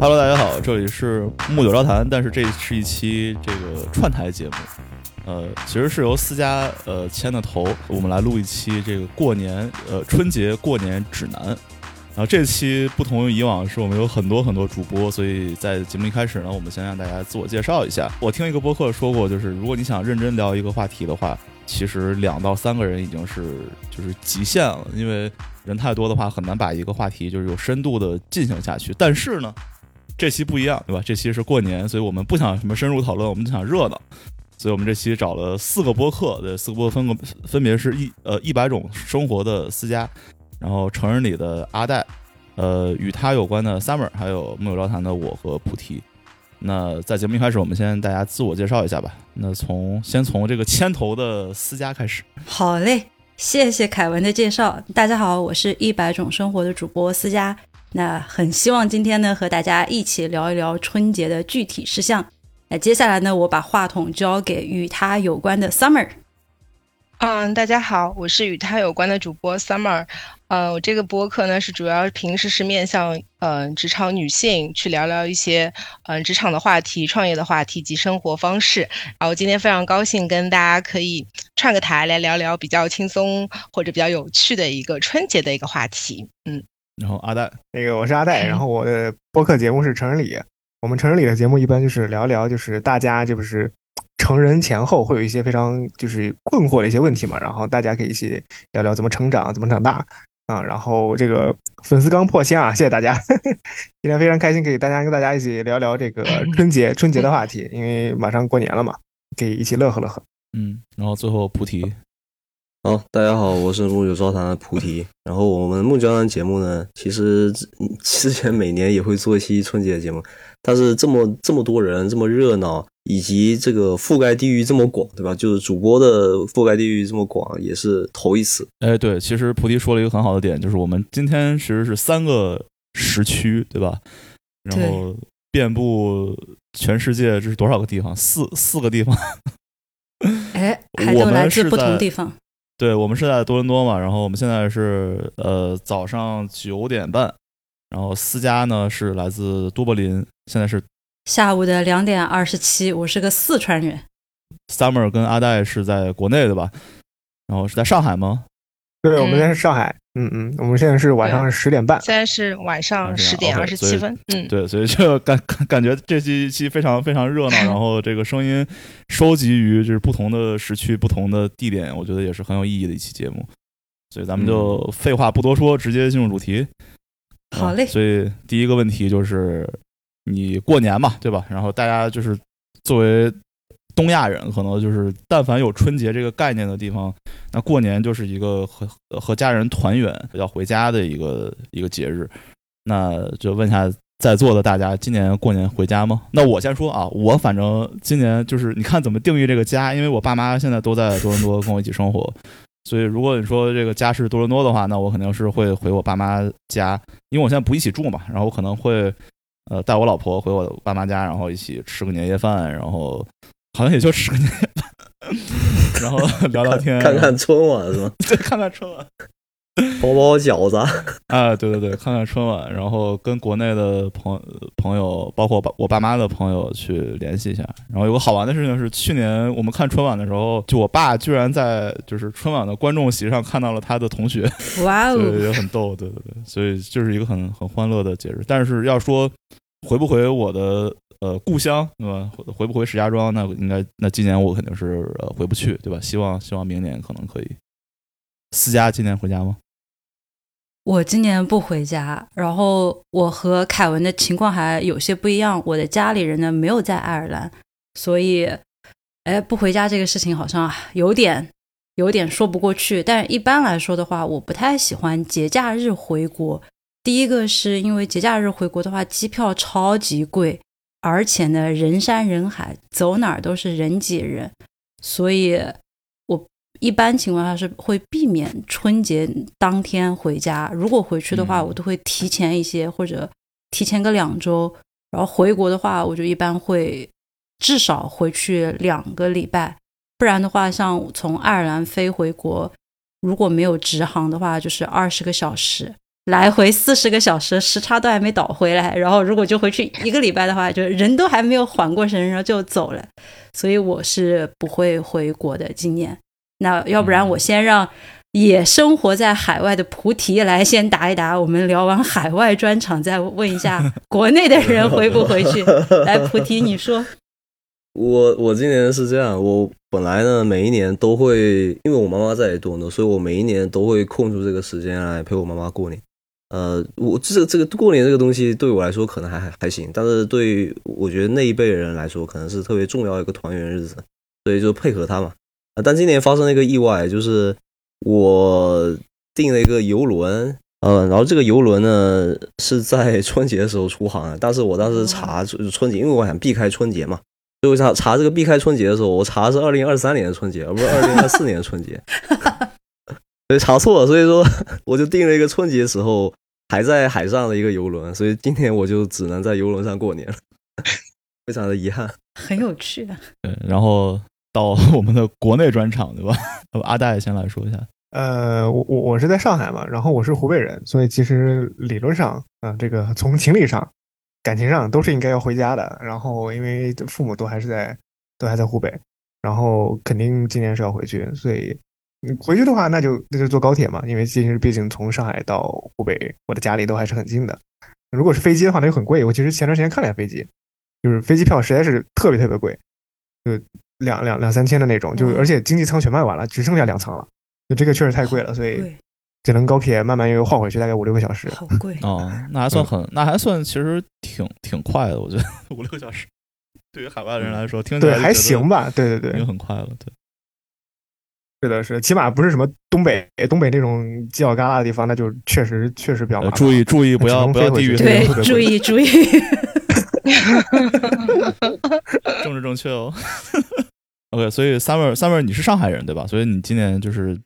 Hello，大家好，这里是木九招谈，但是这是一期这个串台节目，呃，其实是由私家呃牵的头，我们来录一期这个过年呃春节过年指南。然后这期不同于以往，是我们有很多很多主播，所以在节目一开始呢，我们先让大家自我介绍一下。我听一个播客说过，就是如果你想认真聊一个话题的话，其实两到三个人已经是就是极限了，因为人太多的话很难把一个话题就是有深度的进行下去。但是呢。这期不一样，对吧？这期是过年，所以我们不想什么深入讨论，我们就想热闹。所以我们这期找了四个播客，对，四个播客分个分别是一 呃一百种生活的私家，然后成人里的阿戴，呃与他有关的 Summer，还有木有招谈的我和菩提。那在节目一开始，我们先大家自我介绍一下吧。那从先从这个牵头的私家开始。好嘞，谢谢凯文的介绍。大家好，我是一百种生活的主播私家。那很希望今天呢和大家一起聊一聊春节的具体事项。那接下来呢，我把话筒交给与他有关的 Summer。嗯，大家好，我是与他有关的主播 Summer。呃，我这个播客呢是主要平时是面向嗯职场女性去聊聊一些嗯职场的话题、创业的话题及生活方式。然后今天非常高兴跟大家可以串个台来聊聊比较轻松或者比较有趣的一个春节的一个话题。嗯。然后阿戴，那个我是阿戴，然后我的播客节目是成人礼。我们成人礼的节目一般就是聊聊，就是大家就是成人前后会有一些非常就是困惑的一些问题嘛，然后大家可以一起聊聊怎么成长，怎么长大啊。然后这个粉丝刚破千啊，谢谢大家，今天非常开心，可以大家跟大家一起聊聊这个春节春节的话题，因为马上过年了嘛，可以一起乐呵乐呵。嗯，然后最后菩提。好，大家好，我是木九招谈的菩提。然后我们木九招谈节目呢，其实之前每年也会做一期春节的节目，但是这么这么多人，这么热闹，以及这个覆盖地域这么广，对吧？就是主播的覆盖地域这么广，也是头一次。哎，对，其实菩提说了一个很好的点，就是我们今天其实是三个时区，对吧？然后遍布全世界，这是多少个地方？四四个地方。哎，还都来自不同地方。对我们是在多伦多嘛，然后我们现在是呃早上九点半，然后思佳呢是来自多柏林，现在是下午的两点二十七，我是个四川人。Summer 跟阿戴是在国内的吧？然后是在上海吗？对，我们在上海。嗯嗯，我们现在是晚上十点半，现在是晚上十点二十七分。嗯，对，所以就感 感觉这期期非常非常热闹，然后这个声音收集于就是不同的时区、不同的地点，我觉得也是很有意义的一期节目。所以咱们就废话不多说，直接进入主题。好嘞。所以第一个问题就是你过年嘛，对吧？然后大家就是作为。东亚人可能就是，但凡有春节这个概念的地方，那过年就是一个和和家人团圆、要回家的一个一个节日。那就问一下在座的大家，今年过年回家吗？那我先说啊，我反正今年就是你看怎么定义这个家，因为我爸妈现在都在多伦多跟我一起生活，所以如果你说这个家是多伦多的话，那我肯定是会回我爸妈家，因为我现在不一起住嘛，然后我可能会呃带我老婆回我爸妈家，然后一起吃个年夜饭，然后。好像也就十个年，然后聊聊天，看看春晚是吗？对，看看春晚，包包饺子 啊！对对对，看看春晚，然后跟国内的朋朋友，包括我爸妈的朋友去联系一下。然后有个好玩的事情是，去年我们看春晚的时候，就我爸居然在就是春晚的观众席上看到了他的同学，哇哦，也很逗，对对对，所以就是一个很很欢乐的节日。但是要说回不回我的。呃，故乡对吧？回不回石家庄？那应该，那今年我肯定是呃回不去，对吧？希望希望明年可能可以。思佳今年回家吗？我今年不回家。然后我和凯文的情况还有些不一样。我的家里人呢没有在爱尔兰，所以，哎，不回家这个事情好像有点有点说不过去。但是一般来说的话，我不太喜欢节假日回国。第一个是因为节假日回国的话，机票超级贵。而且呢，人山人海，走哪儿都是人挤人，所以我一般情况下是会避免春节当天回家。如果回去的话，我都会提前一些，或者提前个两周。然后回国的话，我就一般会至少回去两个礼拜。不然的话，像从爱尔兰飞回国，如果没有直航的话，就是二十个小时。来回四十个小时，时差都还没倒回来。然后如果就回去一个礼拜的话，就人都还没有缓过神，然后就走了。所以我是不会回国的今年。那要不然我先让也生活在海外的菩提来先答一答，我们聊完海外专场再问一下 国内的人回不回去。来，菩提，你说。我我今年是这样，我本来呢每一年都会，因为我妈妈在多伦多，所以我每一年都会空出这个时间来陪我妈妈过年。呃，我这这个过年这个东西对我来说可能还还还行，但是对我觉得那一辈人来说，可能是特别重要一个团圆日子，所以就配合他嘛。啊，但今年发生了一个意外，就是我订了一个游轮，呃，然后这个游轮呢是在春节的时候出航的，但是我当时查春节，因为我想避开春节嘛。所以我查查这个避开春节的时候，我查的是二零二三年的春节，而不是二零二四年的春节，所 以查错了。所以说，我就订了一个春节时候还在海上的一个游轮，所以今天我就只能在游轮上过年了，非常的遗憾。很有趣啊。对，然后到我们的国内专场，对吧？阿戴先来说一下。呃，我我我是在上海嘛，然后我是湖北人，所以其实理论上啊，这个从情理上。感情上都是应该要回家的，然后因为父母都还是在，都还在湖北，然后肯定今年是要回去，所以回去的话，那就那就坐高铁嘛，因为其实毕竟从上海到湖北，我的家里都还是很近的。如果是飞机的话，那就很贵。我其实前段时间看了下飞机，就是飞机票实在是特别特别贵，就两两两三千的那种，就而且经济舱全卖完了，只剩下两舱了，就这个确实太贵了，所以。只能高铁慢慢悠悠换回去，大概五六个小时。好贵哦，那还算很，那还算其实挺挺快的，我觉得 五六个小时，对于海外的人来说，听起来还行吧？对对对，已经很快了。对，是的，是，起码不是什么东北东北那种犄角旮旯的地方，那就确实确实比较麻烦。注意注意，不要不要地域，对，注意注意，政治正确哦。OK，所以 Summer Summer，你是上海人对吧？所以你今年就是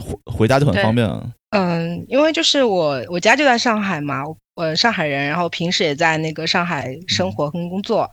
回回家就很方便了。嗯，因为就是我我家就在上海嘛，我上海人，然后平时也在那个上海生活跟工作，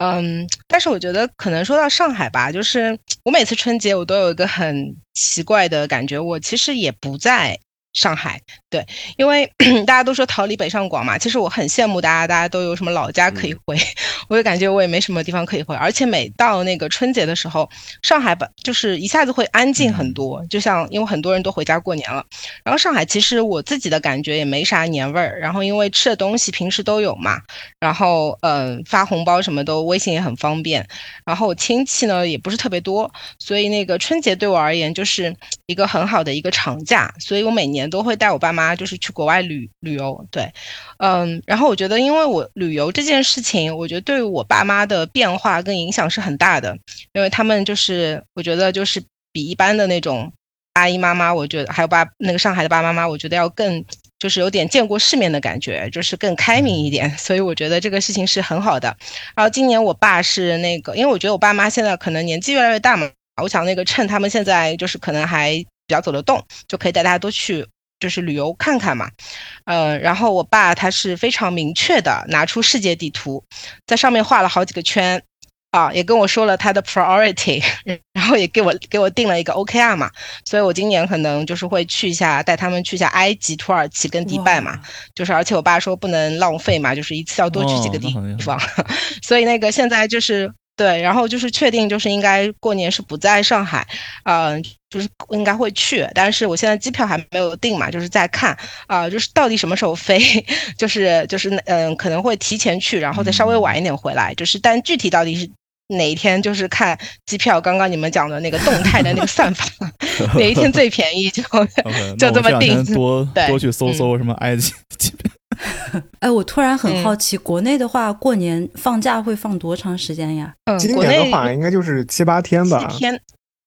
嗯，但是我觉得可能说到上海吧，就是我每次春节我都有一个很奇怪的感觉，我其实也不在。上海对，因为 大家都说逃离北上广嘛，其实我很羡慕大家，大家都有什么老家可以回，我就感觉我也没什么地方可以回，而且每到那个春节的时候，上海本就是一下子会安静很多，就像因为很多人都回家过年了，然后上海其实我自己的感觉也没啥年味儿，然后因为吃的东西平时都有嘛，然后嗯发红包什么都微信也很方便，然后亲戚呢也不是特别多，所以那个春节对我而言就是一个很好的一个长假，所以我每年。年都会带我爸妈，就是去国外旅旅游，对，嗯，然后我觉得，因为我旅游这件事情，我觉得对我爸妈的变化跟影响是很大的，因为他们就是我觉得就是比一般的那种阿姨妈妈，我觉得还有爸那个上海的爸爸妈妈，我觉得要更就是有点见过世面的感觉，就是更开明一点，所以我觉得这个事情是很好的。然后今年我爸是那个，因为我觉得我爸妈现在可能年纪越来越大嘛，我想那个趁他们现在就是可能还。比较走得动，就可以带大家都去，就是旅游看看嘛。呃，然后我爸他是非常明确的拿出世界地图，在上面画了好几个圈，啊，也跟我说了他的 priority，然后也给我给我定了一个 OKR 嘛。所以我今年可能就是会去一下，带他们去一下埃及、土耳其跟迪拜嘛。就是而且我爸说不能浪费嘛，就是一次要多去几个地方。所以那个现在就是。对，然后就是确定，就是应该过年是不在上海，嗯，就是应该会去，但是我现在机票还没有定嘛，就是在看啊，就是到底什么时候飞，就是就是嗯，可能会提前去，然后再稍微晚一点回来，就是但具体到底是哪一天，就是看机票。刚刚你们讲的那个动态的那个算法，哪一天最便宜就 就这么定。多多去搜搜什么埃及机票。哎，我突然很好奇，国内的话，过年放假会放多长时间呀？嗯，今年的话应该就是七八天吧。七天，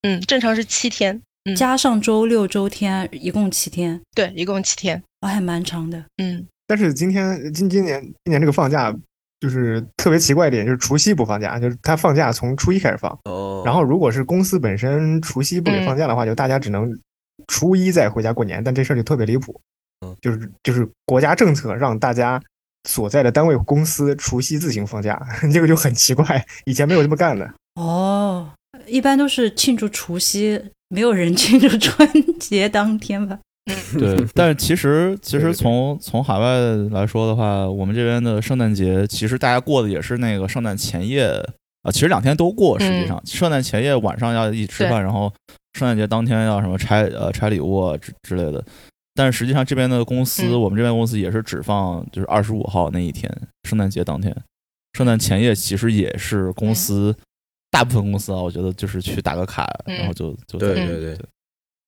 嗯，正常是七天，加上周六周天，一共七天。对，一共七天，还蛮长的。嗯，但是今天今今年今年这个放假就是特别奇怪一点，就是除夕不放假，就是他放假从初一开始放。哦。然后如果是公司本身除夕不给放假的话，就大家只能初一再回家过年。但这事儿就特别离谱。就是就是国家政策让大家所在的单位公司除夕自行放假，这个就很奇怪，以前没有这么干的。哦，一般都是庆祝除夕，没有人庆祝春节当天吧？对，但是其实其实对对对从从海外来说的话，我们这边的圣诞节其实大家过的也是那个圣诞前夜啊，其实两天都过。实际上，圣诞前夜晚上要一起吃饭，然后圣诞节当天要什么拆呃拆礼物啊之之类的。但是实际上这边的公司，嗯。我们这边公司也是只放就是二十五号那一天，圣诞节当天。圣诞前夜其实也是公司大部分公司啊，我觉得就是去打个卡，嗯然后就就嗯对对对，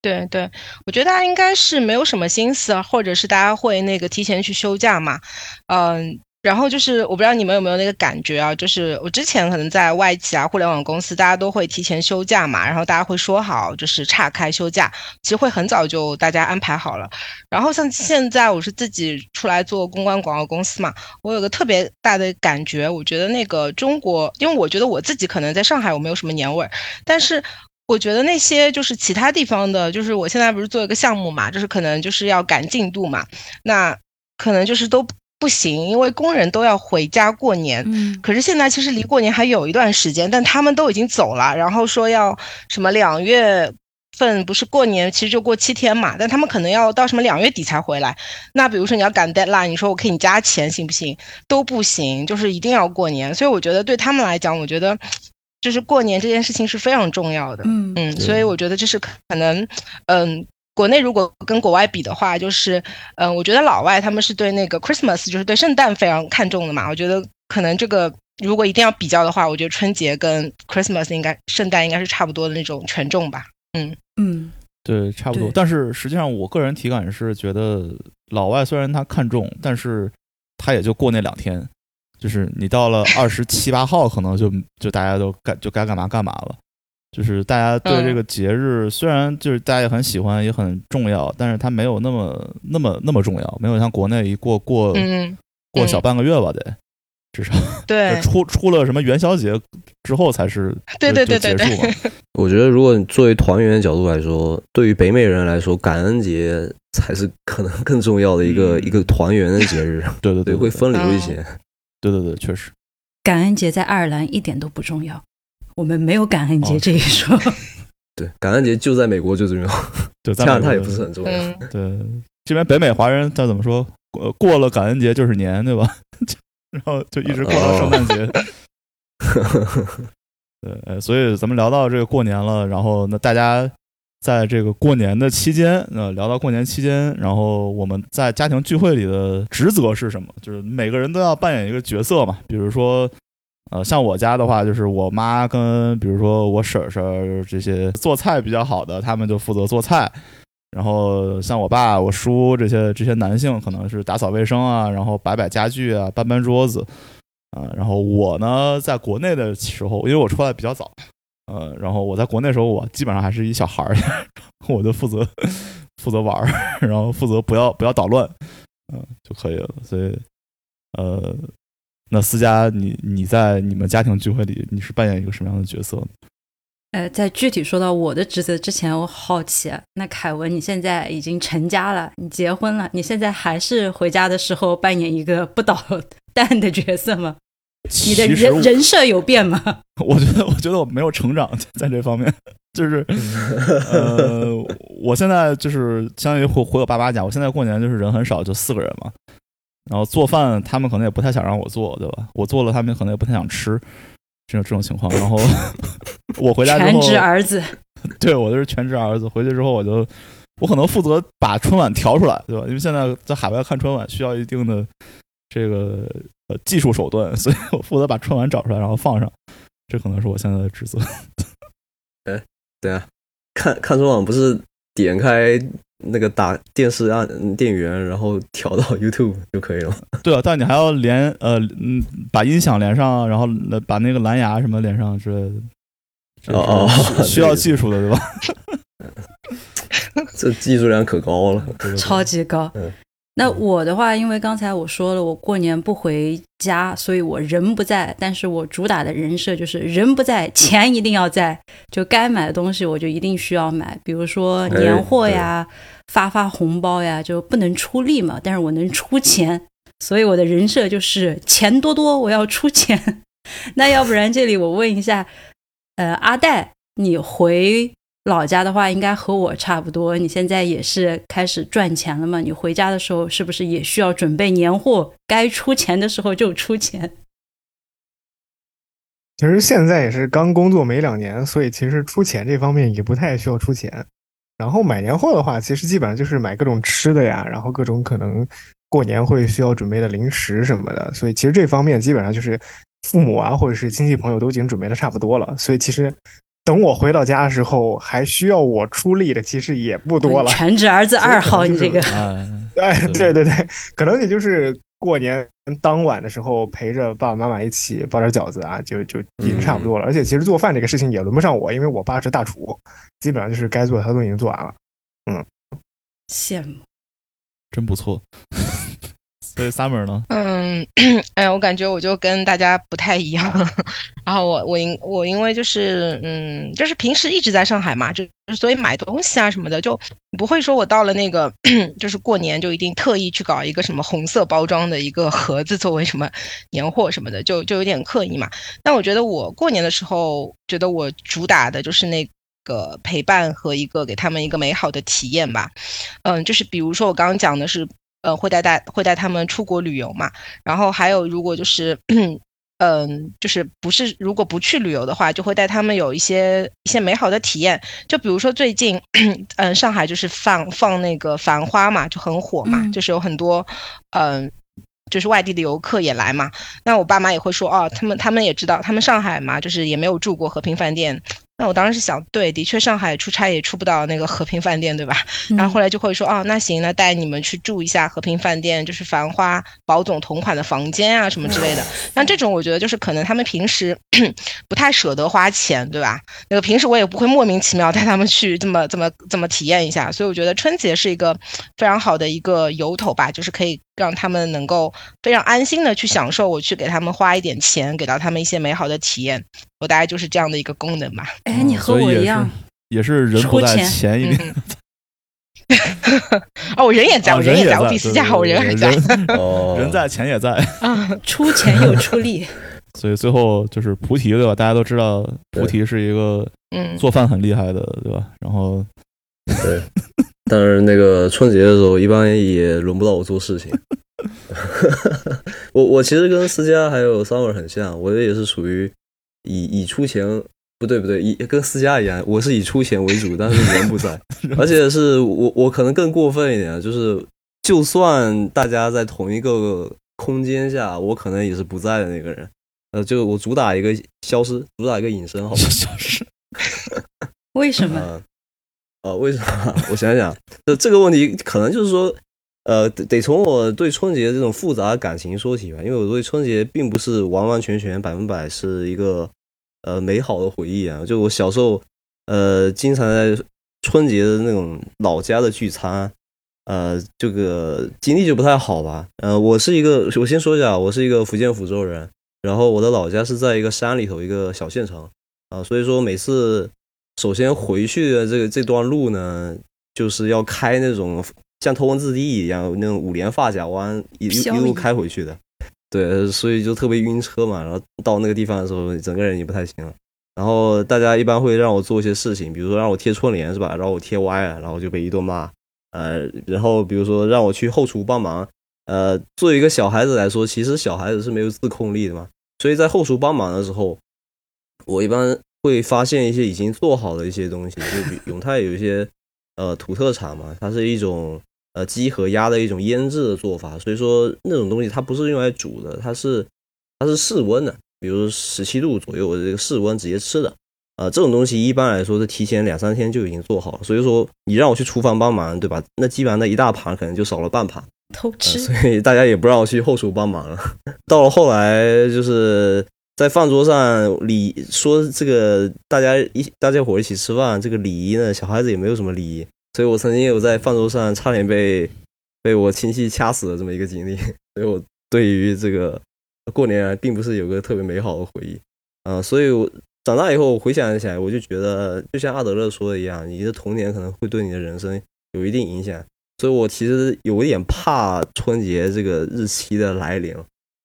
对对，我觉得大家应该是没有什么心思啊，或者是大家会那个提前去休假嘛，嗯。然后就是，我不知道你们有没有那个感觉啊？就是我之前可能在外企啊、互联网公司，大家都会提前休假嘛，然后大家会说好，就是岔开休假，其实会很早就大家安排好了。然后像现在我是自己出来做公关广告公司嘛，我有个特别大的感觉，我觉得那个中国，因为我觉得我自己可能在上海我没有什么年味儿，但是我觉得那些就是其他地方的，就是我现在不是做一个项目嘛，就是可能就是要赶进度嘛，那可能就是都不行，因为工人都要回家过年。嗯可是现在其实离过年还有一段时间，但他们都已经走了，然后说要什么两月份不是过年，其实就过七天嘛，但他们可能要到什么两月底才回来。那比如说你要赶 deadline，你说我给你加钱行不行？都不行，就是一定要过年。所以我觉得对他们来讲，我觉得就是过年这件事情是非常重要的。嗯嗯，所以我觉得这是可能，嗯，国内如果跟国外比的话，就是，嗯，我觉得老外他们是对那个 Christmas，就是对圣诞非常看重的嘛。我觉得可能这个如果一定要比较的话，我觉得春节跟 Christmas 应该圣诞应该是差不多的那种权重吧。嗯嗯对，差不多。但是实际上，我个人体感是觉得，老外虽然他看重，但是他也就过那两天，就是你到了二十七八号，可能就就大家都该就该干嘛干嘛了。就是大家对这个节日，虽然就是大家也很喜欢，也很重要，但是它没有那么那么那么重要，没有像国内一过过嗯，过小半个月吧，得至少对，出出了什么元宵节之后才是对对就对对结束嘛。我觉得如果你作为团圆的角度来说，对于北美人来说，感恩节才是可能更重要的一个、嗯一个团圆的节日，对对对，会分流一些。对对对，确实。感恩节在爱尔兰一点都不重要，我们没有感恩节哦这一说。对，感恩节就在美国最重要，对，加拿大也不是很重要。嗯，对，这边北美华人他怎么说？过过了感恩节就是年，对吧？然后就一直过到圣诞节。对，呃所以咱们聊到这个过年了，然后那大家在这个过年的期间，呃，聊到过年期间，然后我们在家庭聚会里的职责是什么？就是每个人都要扮演一个角色嘛，比如说。呃，像我家的话，就是我妈跟比如说我婶婶这些做菜比较好的，他们就负责做菜。然后像我爸、我叔这些这些男性，可能是打扫卫生啊，然后摆摆家具啊，搬搬桌子啊。然后我呢，在国内的时候，因为我出来比较早，呃，然后我在国内的时候，我基本上还是一小孩儿，我就负责负责玩儿，然后负责不要不要捣乱，嗯、就可以了。所以，呃，那思佳，你你在你们家庭聚会里，你是扮演一个什么样的角色呢？呃，在具体说到我的职责之前，我好奇啊，那凯文，你现在已经成家了，你结婚了，你现在还是回家的时候扮演一个不捣 蛋的角色吗？你的人人设有变吗？我觉得，我觉得我没有成长在这方面，就是，呃，我现在就是相当于回回我爸妈家，我现在过年就是人很少，就四个人嘛。然后做饭，他们可能也不太想让我做，对吧？我做了，他们可能也不太想吃，这种这种情况。然后 我回家之后，全职儿子，对我就是全职儿子。回去之后，我就我可能负责把春晚调出来，对吧？因为现在在海外看春晚需要一定的这个呃技术手段，所以我负责把春晚找出来，然后放上。这可能是我现在的职责。哎对啊，看看春晚不是点开那个打电视按电源，然后调到 YouTube 就可以了。对啊，但你还要连呃嗯把音响连上，然后呃把那个蓝牙什么连上之类的。哦哦需 需要技术的，对吧？这技术量可高了。超级高嗯。那我的话，因为刚才我说了，我过年不回家，所以我人不在。但是我主打的人设就是人不在，钱一定要在，就该买的东西我就一定需要买，比如说年货呀、发发红包呀，就不能出力嘛，但是我能出钱，所以我的人设就是钱多多，我要出钱。那要不然这里我问一下，呃，阿戴，你回老家的话，应该和我差不多。你现在也是开始赚钱了嘛？你回家的时候是不是也需要准备年货？该出钱的时候就出钱。其实现在也是刚工作没两年，所以其实出钱这方面也不太需要出钱。然后买年货的话，其实基本上就是买各种吃的呀，然后各种可能过年会需要准备的零食什么的。所以其实这方面基本上就是父母啊，或者是亲戚朋友都已经准备的差不多了。所以其实等我回到家的时候，还需要我出力的其实也不多了。全职儿子二号，你这个，哎，对对对，可能也就是过年当晚的时候陪着爸爸妈妈一起包点饺子啊，就就已经差不多了。而且其实做饭这个事情也轮不上我，因为我爸是大厨。基本上就是该做的他都已经做完了，嗯，羡慕，真不错。所以 Summer 呢？嗯，哎呀，我感觉我就跟大家不太一样。然后我我因我因为就是嗯，就是平时一直在上海嘛，就所以买东西啊什么的，就不会说我到了那个 就是过年就一定特意去搞一个什么红色包装的一个盒子作为什么年货什么的，就就有点刻意嘛。但我觉得我过年的时候，觉得我主打的就是那。个陪伴和一个给他们一个美好的体验吧，嗯，就是比如说我刚刚讲的是，呃，会带带会带他们出国旅游嘛，然后还有如果就是，嗯，就是不是如果不去旅游的话，就会带他们有一些一些美好的体验，就比如说最近，嗯，上海就是放放那个繁花嘛，就很火嘛，就是有很多，嗯，就是外地的游客也来嘛，那我爸妈也会说，哦，他们他们也知道，他们上海嘛，就是也没有住过和平饭店。那我当时是想，对，的确上海出差也出不到那个和平饭店，对吧？然后后来就会说，哦，那行，那带你们去住一下和平饭店，就是繁花宝总同款的房间啊，什么之类的。那这种我觉得就是可能他们平时 不太舍得花钱，对吧？那个平时我也不会莫名其妙带他们去这么这么这么体验一下，所以我觉得春节是一个非常好的一个由头吧，就是可以让他们能够非常安心的去享受，我去给他们花一点钱，给到他们一些美好的体验。我大概就是这样的一个功能吧。哎，你和我一样，也是人不在钱一点。哦，我人也在，我人也在，我比私家好，我人还在。哦，人在钱也在。啊，出钱又出力。所以最后就是菩提对吧？大家都知道菩提是一个嗯做饭很厉害的对吧？然后对，但是那个春节的时候一般也轮不到我做事情。我我其实跟思佳还有 summer 很像，我也是属于。以以出钱不对不对，以跟私家一样，我是以出钱为主，但是人不在，而且是我我可能更过分一点，就是就算大家在同一个空间下，我可能也是不在的那个人，呃，就我主打一个消失，主打一个隐身，好吧？消失？为什么？呃，为什么？我想想，这这个问题可能就是说。呃，得得从我对春节这种复杂感情说起吧，因为我对春节并不是完完全全百分百是一个呃美好的回忆啊。就我小时候，呃，经常在春节的那种老家的聚餐，呃，这个经历就不太好吧。呃，我是一个，我先说一下，我是一个福建福州人，然后我的老家是在一个山里头一个小县城啊，所以说每次首先回去的这个这段路呢，就是要开那种。像头文字 D 一样，那种五连发夹弯一一路开回去的，对，所以就特别晕车嘛。然后到那个地方的时候，整个人也不太行了。然后大家一般会让我做一些事情，比如说让我贴春联是吧？然后我贴歪了，然后就被一顿骂。呃，然后比如说让我去后厨帮忙，呃，作为一个小孩子来说，其实小孩子是没有自控力的嘛。所以在后厨帮忙的时候，我一般会发现一些已经做好的一些东西，就比永泰有一些呃土特产嘛，它是一种。呃，鸡和鸭的一种腌制的做法，所以说那种东西它不是用来煮的，它是它是室温的，比如十七度左右的这个室温直接吃的。啊，这种东西一般来说是提前两三天就已经做好了，所以说你让我去厨房帮忙，对吧？那基本上那一大盘可能就少了半盘，偷吃。所以大家也不让我去后厨帮忙了。到了后来，就是在饭桌上礼说这个大家一大家伙一起吃饭，这个礼仪呢，小孩子也没有什么礼仪。所以我曾经有在饭桌上差点被被我亲戚掐死的这么一个经历，所以我对于这个过年并不是有个特别美好的回忆，啊，所以我长大以后回想起来，我就觉得就像阿德勒说的一样，你的童年可能会对你的人生有一定影响，所以我其实有一点怕春节这个日期的来临，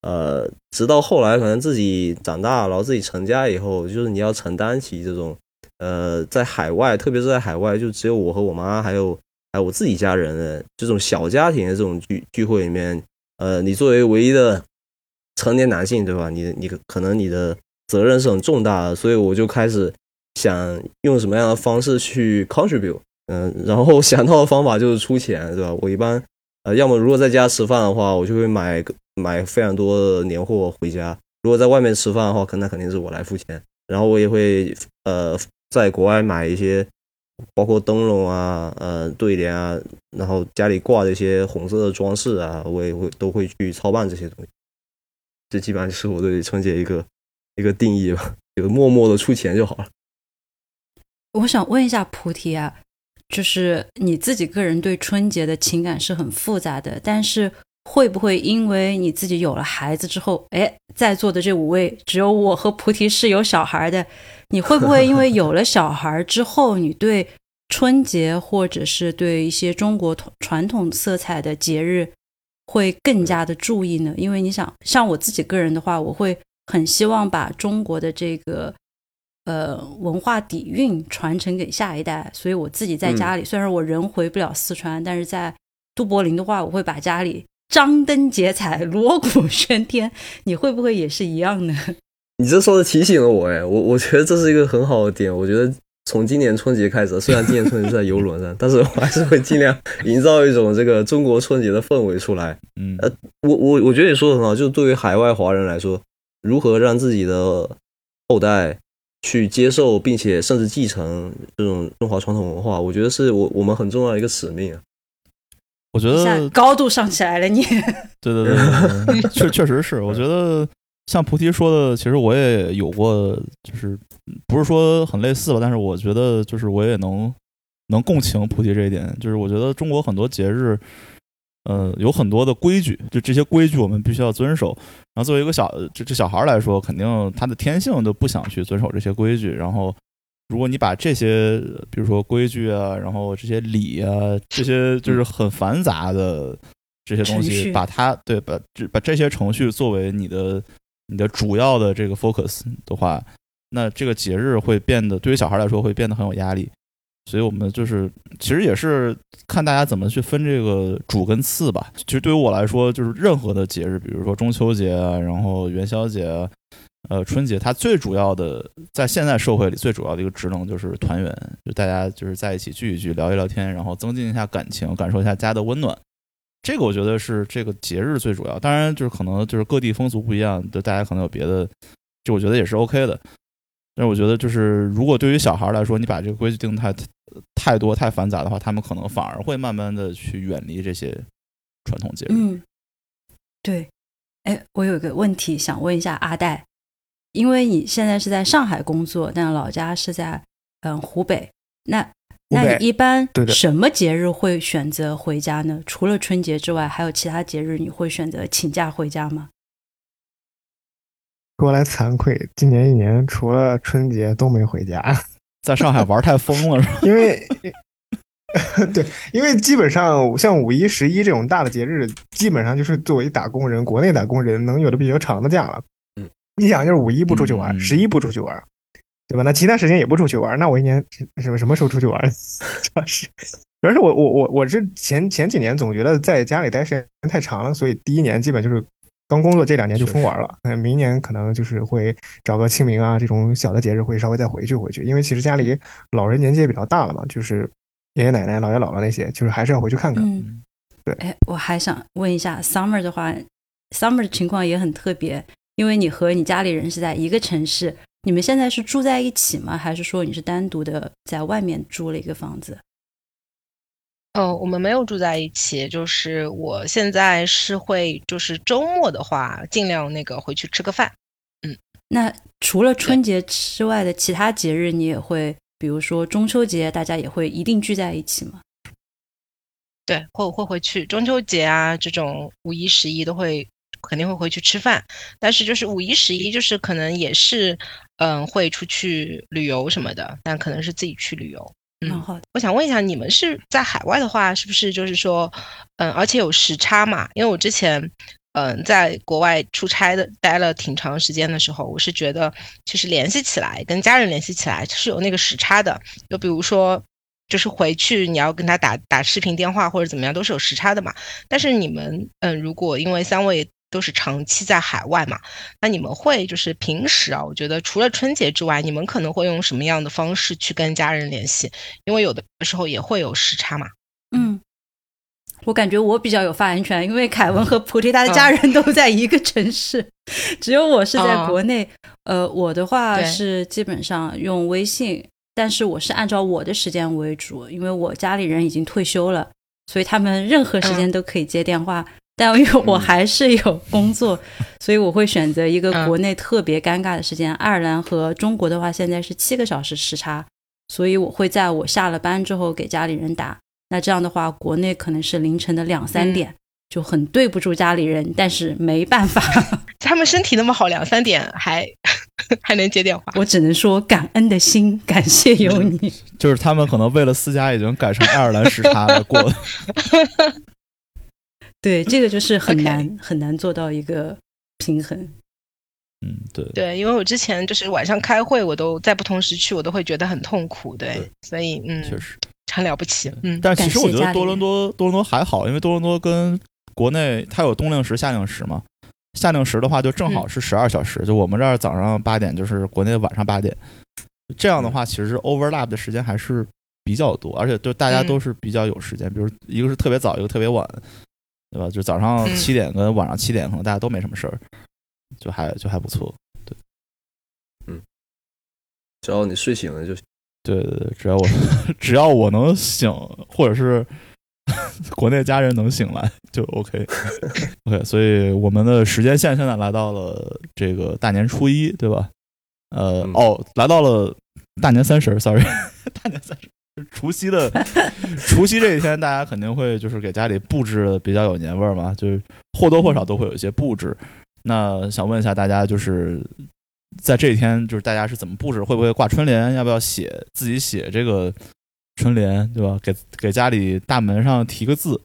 呃，直到后来可能自己长大，然后自己成家以后，就是你要承担起这种。呃，在海外，特别是在海外，就只有我和我妈，还有还有我自己家人的这种小家庭的这种聚聚会里面，呃，你作为唯一的成年男性，对吧？你你可能你的责任是很重大的，所以我就开始想用什么样的方式去 contribute，嗯，然后想到的方法就是出钱，对吧？我一般呃，要么如果在家吃饭的话，我就会买买非常多的年货回家；如果在外面吃饭的话，可那肯定是我来付钱。然后我也会呃，在国外买一些，包括灯笼啊、呃对联啊，然后家里挂的一些红色的装饰啊，我也会都会去操办这些东西。这基本上就是我对春节一个一个定义吧，就默默的出钱就好了。我想问一下菩提啊，就是你自己个人对春节的情感是很复杂的，但是会不会因为你自己有了孩子之后，哎，在座的这五位只有我和菩提是有小孩的，你会不会因为 有了小孩之后，你对春节或者是对一些中国传统色彩的节日会更加的注意呢？因为你想，像我自己个人的话，我会很希望把中国的这个。呃，文化底蕴传承给下一代，所以我自己在家里，虽然我人回不了四川，但是在都柏林的话，我会把家里张灯结彩、锣鼓喧天。你会不会也是一样呢？你这说的提醒了我，哎，我我觉得这是一个很好的点。我觉得从今年春节开始，虽然今年春节是在游轮上，但是我还是会尽量营造一种这个中国春节的氛围出来。嗯，呃，我我我觉得你说的很好，就是对于海外华人来说，如何让自己的后代。去接受并且甚至继承这种中华传统文化，我觉得是我我们很重要的一个使命。我觉得高度上起来了，你对 对对，确确实是。我觉得像菩提说的，其实我也有过，就是不是说很类似吧，但是我觉得就是我也能能共情菩提这一点。就是我觉得中国很多节日。呃，有很多的规矩，就这些规矩我们必须要遵守。然后作为一个小这这小孩来说，肯定他的天性都不想去遵守这些规矩。然后，如果你把这些，比如说规矩啊，然后这些礼啊，这些就是很繁杂的这些东西，把它对把这把这些程序作为你的你的主要的这个 focus 的话，那这个节日会变得对于小孩来说会变得很有压力。所以我们就是，其实也是看大家怎么去分这个主跟次吧。其实对于我来说，就是任何的节日，比如说中秋节啊，然后元宵节，呃，春节，它最主要的在现在社会里最主要的一个职能就是团圆，就大家就是在一起聚一聚，聊一聊天，然后增进一下感情，感受一下家的温暖。这个我觉得是这个节日最主要。当然，就是可能就是各地风俗不一样，就大家可能有别的，就我觉得也是 OK 的。但是我觉得，就是如果对于小孩来说，你把这个规矩定太太多、太繁杂的话，他们可能反而会慢慢的去远离这些传统节日。嗯，对。哎，我有一个问题想问一下阿戴，因为你现在是在上海工作，但老家是在嗯湖北。那那你一般什么节日会选择回家呢？除了春节之外，还有其他节日你会选择请假回家吗？说来惭愧，今年一年除了春节都没回家，在上海玩太疯了，是吧？因为，对，因为基本上像五一、十一这种大的节日，基本上就是作为打工人，国内打工人能有的比较长的假了。嗯，你想，就是五一不出去玩，十一不出去玩，对吧？那其他时间也不出去玩，那我一年什么什么时候出去玩？主要是，主要是我我我我是前前几年总觉得在家里待时间太长了，所以第一年基本就是。刚工作这两年就疯玩了，那明年可能就是会找个清明啊这种小的节日会稍微再回去回去，因为其实家里老人年纪也比较大了嘛，就是爷爷奶奶、姥爷姥姥那些，就是还是要回去看看。嗯，对。哎，我还想问一下，Summer 的话，Summer 的情况也很特别，因为你和你家里人是在一个城市，你们现在是住在一起吗？还是说你是单独的在外面租了一个房子？哦，我们没有住在一起，就是我现在是会，就是周末的话，尽量那个回去吃个饭。嗯，那除了春节之外的其他节日，你也会，比如说中秋节，大家也会一定聚在一起吗？对，会会回去中秋节啊，这种五一、十一都会肯定会回去吃饭，但是就是五一、十一，就是可能也是，嗯，会出去旅游什么的，但可能是自己去旅游。嗯，好。我想问一下，你们是在海外的话，是不是就是说，嗯，而且有时差嘛？因为我之前，嗯，在国外出差的待了挺长时间的时候，我是觉得其实联系起来跟家人联系起来是有那个时差的。就比如说，就是回去你要跟他打打视频电话或者怎么样，都是有时差的嘛。但是你们，嗯，如果因为三位都是长期在海外嘛，那你们会就是平时啊，我觉得除了春节之外，你们可能会用什么样的方式去跟家人联系？因为有的时候也会有时差嘛。嗯，我感觉我比较有发言权，因为凯文和菩提他的家人都在一个城市，只有我是在国内。呃，我的话是基本上用微信，但是我是按照我的时间为主，因为我家里人已经退休了，所以他们任何时间都可以接电话。但因为我还是有工作，所以我会选择一个国内特别尴尬的时间。爱尔兰和中国的话，现在是七个小时时差，所以我会在我下了班之后给家里人打。那这样的话，国内可能是凌晨的两三点，就很对不住家里人，但是没办法，他们身体那么好，两三点还 还能接电话，我只能说感恩的心，感谢有你。就是他们可能为了私家已经改成爱尔兰时差了过。对，这个就是很难很难做到一个平衡。嗯，对对，因为我之前就是晚上开会，我都在不同时区，我都会觉得很痛苦。对，所以嗯，确实。很了不起，嗯，但其实我觉得多伦多多伦多还好，因为多伦多跟国内它有冬令时、夏令时嘛。夏令时的话就正好是十二小时，就我们这儿早上八点就是国内晚上八点，这样的话其实 overlap 的时间还是比较多，而且就大家都是比较有时间，比如一个是特别早，一个特别晚，对吧？就早上七点跟晚上七点可能大家都没什么事儿，就还就还不错，对，嗯，只要你睡醒了就行。对对对，只要我 只要我能醒，或者是 国内家人能醒来就 OK OK。所以我们的时间线现在来到了这个大年初一，对吧？呃哦，来到了大年三十，sorry，大年三十，除夕的除夕这一天，大家肯定会就是给家里布置比较有年味儿嘛，就是或多或少都会有一些布置。那想问一下大家，就是。在这一天，就是大家是怎么布置？会不会挂春联？要不要写自己写这个春联，对吧？给给家里大门上题个字，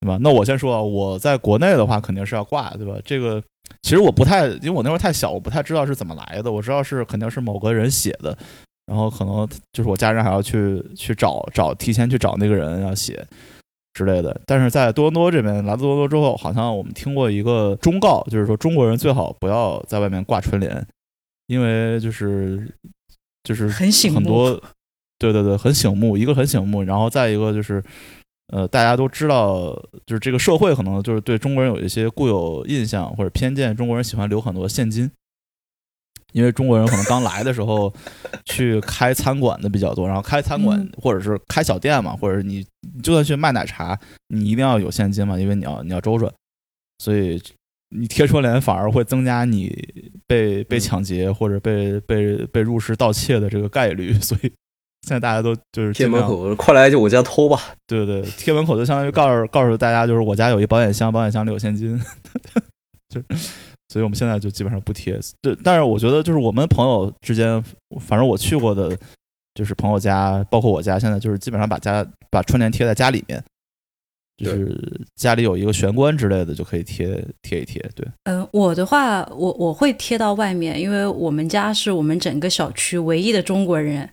对吧？那我先说啊，我在国内的话肯定是要挂，对吧？这个其实我不太，因为我那会儿太小，我不太知道是怎么来的。我知道是肯定是某个人写的，然后可能就是我家人还要去去找找，提前去找那个人要写之类的。但是在多伦多这边，来多伦多之后，好像我们听过一个忠告，就是说中国人最好不要在外面挂春联。因为就是就是很醒目，很多对对对，很醒目。一个很醒目，然后再一个就是，呃，大家都知道，就是这个社会可能就是对中国人有一些固有印象或者偏见，中国人喜欢留很多现金，因为中国人可能刚来的时候去开餐馆的比较多，然后开餐馆或者是开小店嘛，或者你就算去卖奶茶，你一定要有现金嘛，因为你要你要周转，所以。你贴春联反而会增加你被被抢劫或者被被被入室盗窃的这个概率，所以现在大家都就是贴门口，快来就我家偷吧。对对，贴门口就相当于告诉告诉大家，就是我家有一保险箱，保险箱里有现金。就，所以我们现在就基本上不贴。对，但是我觉得就是我们朋友之间，反正我去过的，就是朋友家，包括我家，现在就是基本上把家把春联贴在家里面。就是家里有一个玄关之类的，就可以贴贴一贴。对，嗯，我的话，我我会贴到外面，因为我们家是我们整个小区唯一的中国人，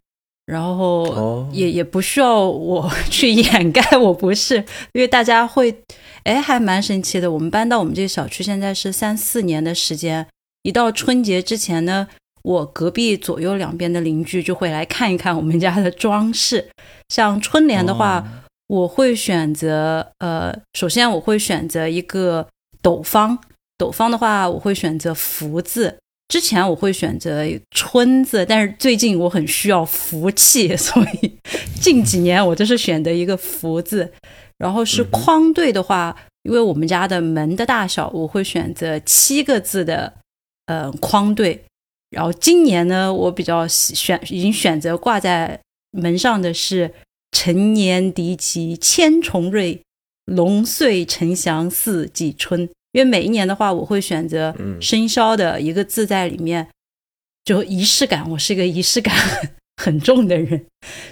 然后也也不需要我 去掩盖我不是，因为大家会，哎，还蛮神奇的。我们搬到我们这个小区现在是三四年的时间，一到春节之前呢，我隔壁左右两边的邻居就会来看一看我们家的装饰，像春联的话。我会选择，呃，首先我会选择一个斗方，斗方的话我会选择福字。之前我会选择春字，但是最近我很需要福气，所以近几年我就是选择一个福字。然后是框对的话，因为我们家的门的大小，我会选择七个字的，呃，框对。然后今年呢，我比较选已经选择挂在门上的是。陈年敌旗千重瑞，龙岁呈祥四季春。因为每一年的话，我会选择生肖的一个字在里面，就仪式感。我是一个仪式感 很重的人。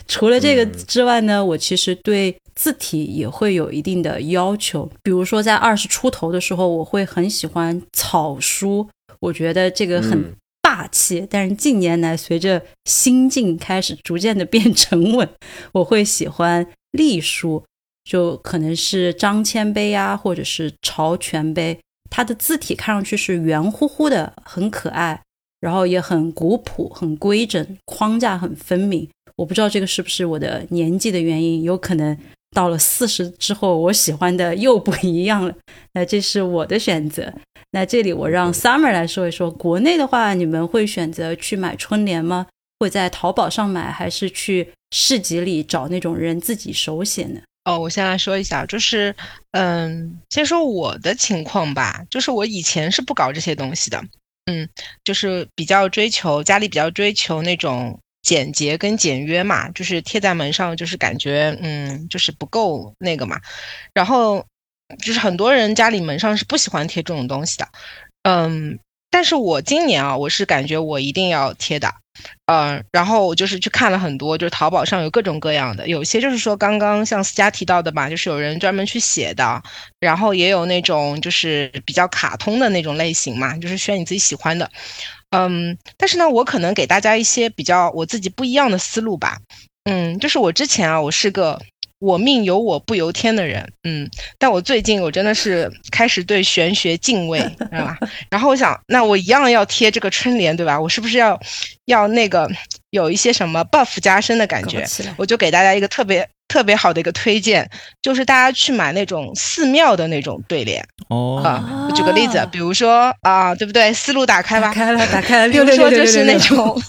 除了这个之外呢，我其实对字体也会有一定的要求。比如说在二十出头的时候，我会很喜欢草书，我觉得这个很嗯霸气。但是近年来，随着心境开始逐渐的变沉稳，我会喜欢隶书，就可能是张谦碑啊，或者是朝全碑，它的字体看上去是圆乎乎的，很可爱，然后也很古朴、很规整，框架很分明。我不知道这个是不是我的年纪的原因，有可能到了四十之后，我喜欢的又不一样了。那这是我的选择。那这里我让 Summer 来说一说，国内的话，你们会选择去买春联吗？会在淘宝上买，还是去市集里找那种人自己手写呢？哦，我先来说一下，就是，嗯，先说我的情况吧，就是我以前是不搞这些东西的，嗯，就是比较追求家里比较追求那种简洁跟简约嘛，就是贴在门上，就是感觉，嗯，就是不够那个嘛，然后就是很多人家里门上是不喜欢贴这种东西的，嗯，但是我今年啊，我是感觉我一定要贴的，嗯，然后我就是去看了很多，就是淘宝上有各种各样的，有些就是说刚刚像思佳提到的吧，就是有人专门去写的，然后也有那种就是比较卡通的那种类型嘛，就是选你自己喜欢的，嗯，但是呢，我可能给大家一些比较我自己不一样的思路吧，嗯，就是我之前啊，我是个。我命由我不由天的人，嗯，但我最近我真的是开始对玄学敬畏，知道吧？然后我想，那我一样要贴这个春联，对吧？我是不是要要那个有一些什么 buff 加深的感觉？我就给大家一个特别特别好的一个推荐，就是大家去买那种寺庙的那种对联哦，啊。我举个例子，比如说啊，对不对？思路打开吧打。开了，打开了，比如说就是那种，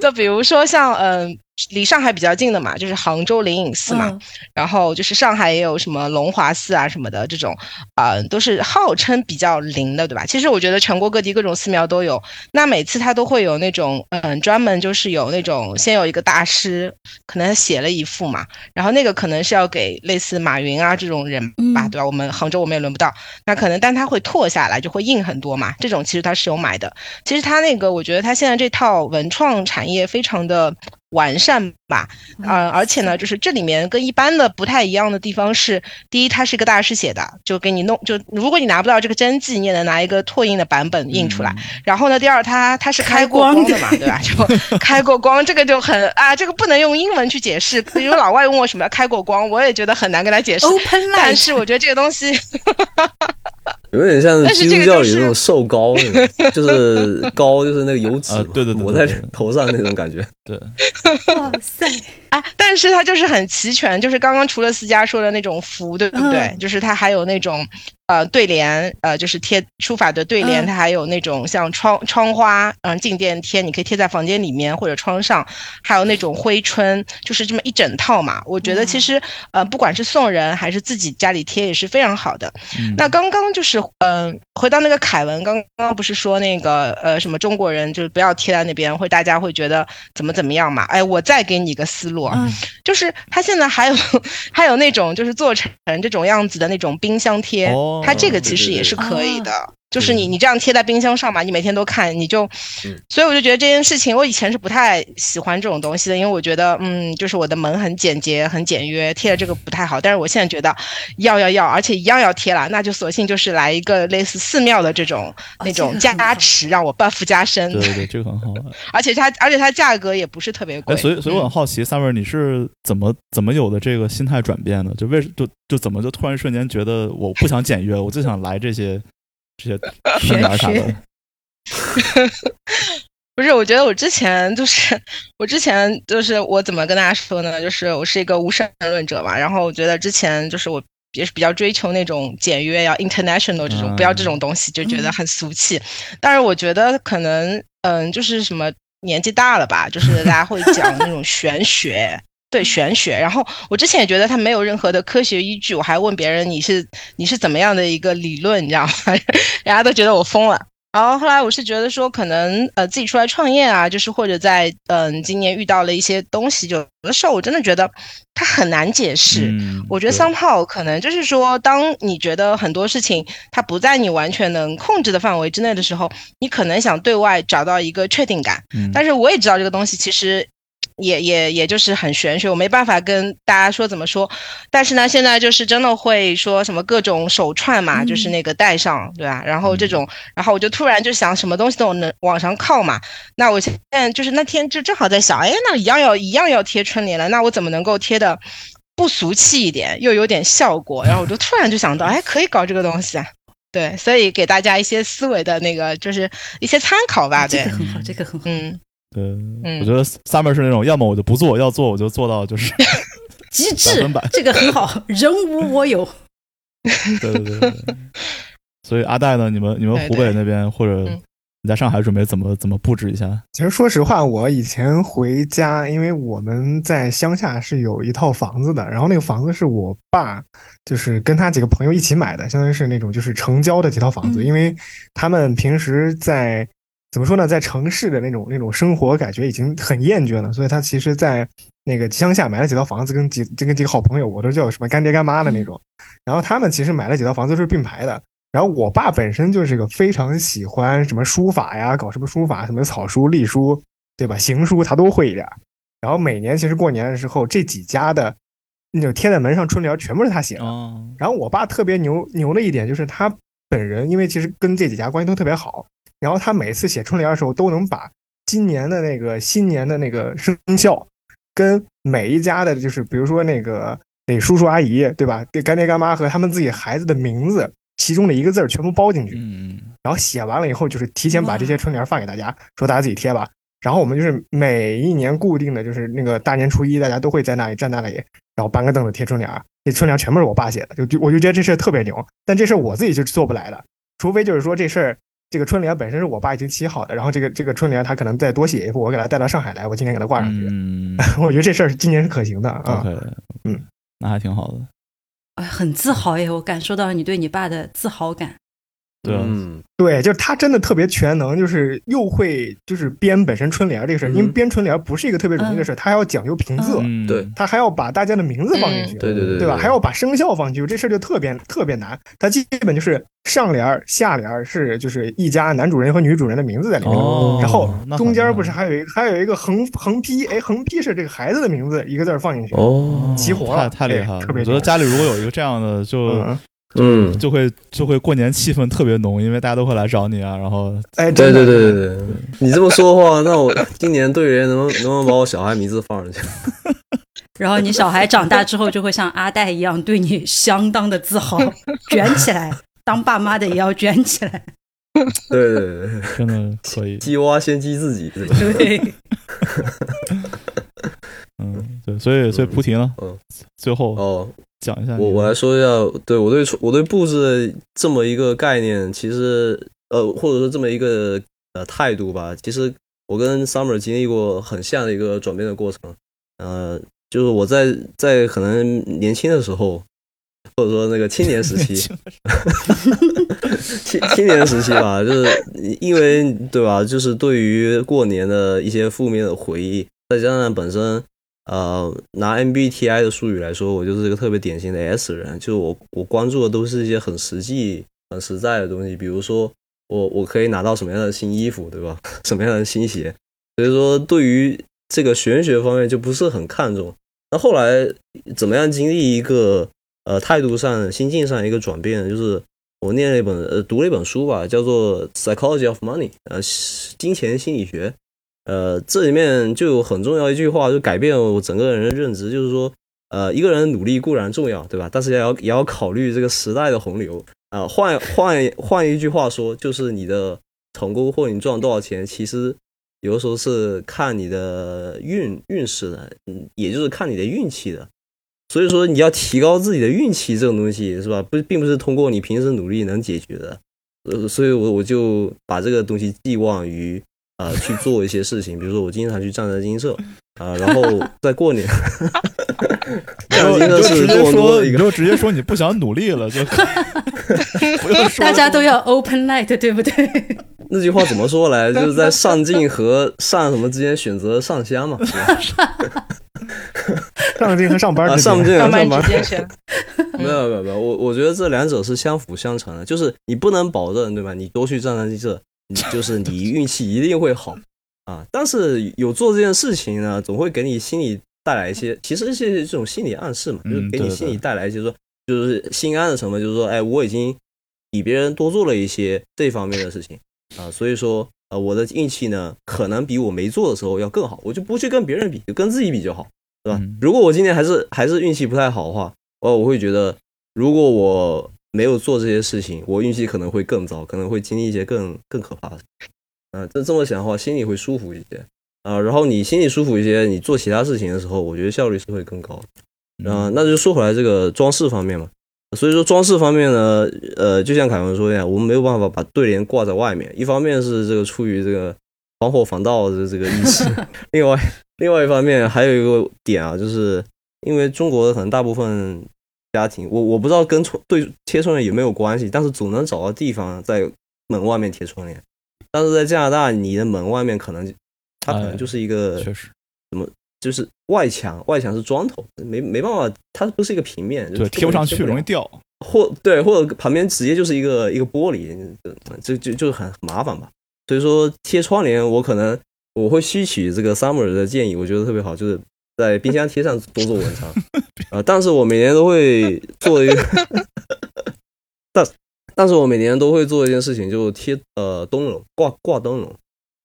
就比如说像嗯、离上海比较近的嘛，就是杭州灵隐寺嘛，嗯然后就是上海也有什么龙华寺啊什么的这种，啊、都是号称比较灵的，对吧？其实我觉得全国各地各种寺庙都有，那每次它都会有那种嗯，专门就是有那种先有一个大师，可能写了一副嘛，然后那个可能是要给类似马云啊这种人吧，嗯对吧？我们杭州我们也轮不到，那可能但他会拓下来，就会硬很多嘛，这种其实他是有买的。其实他那个，我觉得他现在这套文创产业非常的完善吧，呃，而且呢，就是这里面跟一般的不太一样的地方是，第一，它是一个大师写的，就给你弄，就如果你拿不到这个真迹，你也能拿一个拓印的版本印出来。然后呢，第二，它它是开开过光的嘛，对吧？就开过光，这个就很啊，这个不能用英文去解释。比如老外问我什么叫开过光，我也觉得很难跟他解释。，Open 但是我觉得这个东西，有点像是基督教里那种瘦高那种，就是高就是那个油脂 啊对对对抹在对对头上那种感觉。对，哇塞，啊，但是它就是很齐全，就是刚刚除了思佳说的那种福，对不对？嗯就是它还有那种呃对联，呃，就是贴书法的对联，嗯它还有那种像窗窗花，嗯、静电贴，你可以贴在房间里面或者窗上，还有那种挥春，就是这么一整套嘛。我觉得其实呃，不管是送人还是自己家里贴也是非常好的。嗯那刚刚就是，嗯、回到那个凯文，刚刚不是说那个呃什么中国人就是不要贴在那边，会大家会觉得怎么怎么样嘛？哎，我再给你一个思路啊，嗯，就是他现在还有 还有那种就是做成这种样子的那种冰箱贴，哦它这个其实也是可以的。就是你嗯你这样贴在冰箱上嘛，你每天都看，你就嗯，所以我就觉得这件事情，我以前是不太喜欢这种东西的，因为我觉得，嗯，就是我的门很简洁、很简约，贴了这个不太好。但是我现在觉得要要要，而且一样要贴了，那就索性就是来一个类似寺庙的这种那种加持，让我 buff 加深对，对对，这个很好。而且它而且它价格也不是特别贵。哎，所以所以我很嗯好奇，Summer 你是怎么怎么有的这个心态转变的？就为就就怎么就突然瞬间觉得我不想简约，我就想来这些这些春联啥的。不是，我觉得我之前就是，我之前就是我怎么跟大家说呢？就是我是一个无神论者嘛，然后我觉得之前就是我也是比较追求那种简约要 international 这种，不要这种东西，就觉得很俗气。但是我觉得可能，嗯，就是什么年纪大了吧，就是大家会讲那种玄学。对玄学，然后我之前也觉得它没有任何的科学依据，我还问别人你是你是怎么样的一个理论，你知道吗？人家都觉得我疯了。然后后来我是觉得说，可能呃自己出来创业啊，就是或者在嗯、今年遇到了一些东西，有的时候我真的觉得它很难解释。嗯，我觉得对 somehow 可能就是说，当你觉得很多事情它不在你完全能控制的范围之内的时候，你可能想对外找到一个确定感。嗯但是我也知道这个东西其实也也也就是很玄学，我没办法跟大家说怎么说。但是呢，现在就是真的会说什么各种手串嘛，嗯就是那个戴上，对吧？然后这种，然后我就突然就想，什么东西都能往上靠嘛。那我现在就是那天就正好在想，哎，那一样要一样要贴春联了，那我怎么能够贴的不俗气一点，又有点效果？然后我就突然就想到，哎，可以搞这个东西啊。对，所以给大家一些思维的那个，就是一些参考吧。对这个，很好，这个很好。嗯，对，嗯我觉得 Summer 是那种，要么我就不做，要做我就做到就是 百机智分百，这个很好，人无我有。对对对对。所以阿戴呢，你们你们湖北那边或者嗯你在上海准备怎么怎么布置一下？其实说实话，我以前回家，因为我们在乡下是有一套房子的，然后那个房子是我爸就是跟他几个朋友一起买的，相当于是那种就是城郊的几套房子，嗯因为他们平时在怎么说呢，在城市的那种那种生活感觉已经很厌倦了，所以他其实，在那个乡下买了几套房子，跟几就跟几个好朋友，我都叫什么干爹干妈的那种，然后他们其实买了几套房子都是并排的。然后我爸本身就是个非常喜欢什么书法呀，搞什么书法，什么草书、隶书，对吧？行书他都会一点。然后每年其实过年的时候，这几家的那种贴在门上春联全部是他写的。哦，然后我爸特别牛牛的一点就是他本人，因为其实跟这几家关系都特别好，然后他每次写春联的时候都能把今年的那个新年的那个生肖跟每一家的，就是比如说那个那叔叔阿姨，对吧？对干爹干妈和他们自己孩子的名字其中的一个字儿全部包进去，嗯，然后写完了以后，就是提前把这些春联发给大家，说大家自己贴吧。然后我们就是每一年固定的就是那个大年初一，大家都会在那里站那里，然后搬个凳子贴春联儿。这春联全部是我爸写的，就就我就觉得这事特别牛。但这事儿我自己就做不来的，除非就是说这事儿这个春联本身是我爸已经起好的，然后这个这个春联他可能再多写一副，我给他带到上海来，我今年给他挂上去。嗯 我觉得这事儿今年是可行的啊。嗯，那还挺好的。哎，很自豪耶！我感受到你对你爸的自豪感。对对，就是他真的特别全能，就是又会就是编本身春联这个事儿，因为嗯编春联不是一个特别容易的事儿，他还要讲究平仄。嗯，对他还要把大家的名字放进去，对对对对吧？还要把生肖放进去，这事儿就特别特别难。他基本就是上联儿、下联儿是就是一家男主人和女主人的名字在里面，哦，然后中间不是还有一还有一个横横批，哎，横批是这个孩子的名字一个字儿放进去。哦，齐活了太太厉害了！哎特别我觉得家里如果有一个这样的，就嗯，嗯，就会就会过年气氛特别浓，因为大家都会来找你啊，然后哎，对对对对对，你这么说的话，那我今年对联能不能 能不能把我小孩名字放上去？然后你小孩长大之后就会像阿戴一样对你相当的自豪，卷起来，当爸妈的也要卷起来。对对对对，真的可以。鸡娃先鸡自己，对吧？对，嗯，对，所以所以菩提呢，嗯，最后哦，讲一下，我我来说一下，对我对我对布置这么一个概念，其实呃，或者说这么一个呃态度吧，其实我跟 Summer 经历过很像的一个转变的过程。呃，就是我在在可能年轻的时候，或者说那个青年时期，青青年时期吧，就是因为对吧，就是对于过年的一些负面的回忆，再加上本身呃拿 MBTI 的术语来说，我就是一个特别典型的 S 人，就是我我关注的都是一些很实际、很实在的东西，比如说我我可以拿到什么样的新衣服，对吧？什么样的新鞋，所以说对于这个玄学方面就不是很看重。那后来怎么样经历一个呃态度上、心境上一个转变，就是我念了一本呃读了一本书吧，叫做《Psychology of Money》呃金钱心理学。呃，这里面就有很重要一句话，就改变我整个人的认知，就是说，呃，一个人努力固然重要，对吧？但是也要也要考虑这个时代的洪流啊、换换换一句话说，就是你的成功或你赚多少钱，其实有的时候是看你的运运势的，嗯，也就是看你的运气的。所以说，你要提高自己的运气，这种东西是吧？不，并不是通过你平时努力能解决的。呃，所以我我就把这个东西寄望于呃去做一些事情，比如说我经常去站在金社啊、然后在过年，你就站在金社是你就直接说，多伦多一个你就直接说你不想努力了，就 不用说大家都要 open light，对不对？那句话怎么说来？就是在上进 和上什么之间选择上香嘛，是吧？上进和上班啊，之间上进和上班之间选，没有没有没有，我我觉得这两者是相辅相成的，就是你不能保证对吧？你多去站站这，你就是你运气一定会好，啊。但是有做这件事情呢，总会给你心里带来一些，其实是这种心理暗示嘛，就是给你心里带来一些说，就是心安的成分，就是说，哎，我已经比别人多做了一些这方面的事情啊，所以说，呃，我的运气呢，可能比我没做的时候要更好，我就不去跟别人比，就跟自己比就好，对吧？嗯如果我今年还是还是运气不太好的话，呃我会觉得，如果我没有做这些事情，我运气可能会更糟，可能会经历一些更更可怕的事情。啊、这这么想的话，心里会舒服一些啊、然后你心里舒服一些，你做其他事情的时候，我觉得效率是会更高的。啊、那就说回来这个装饰方面嘛。所以说装饰方面呢，呃，就像凯文说一样，我们没有办法把对联挂在外面。一方面是这个出于这个防火防盗的这个意识，另外另外一方面还有一个点啊，就是因为中国可能大部分家庭，我我不知道跟窗对贴窗帘有没有关系，但是总能找到地方在门外面贴窗帘。但是在加拿大，你的门外面可能它可能就是一个确实，就是外墙，外墙是砖头，没没办法，它不是一个平面，就对，贴不上去，了容易掉。或对，或者旁边直接就是一个一个玻璃，就就就很麻烦吧。所以说贴窗帘，我可能我会吸取这个 Summer 的建议，我觉得特别好，就是在冰箱贴上多做文章 啊、但是我每年都会做一个，但但是我每年都会做一件事情，就贴呃灯笼，挂挂灯笼。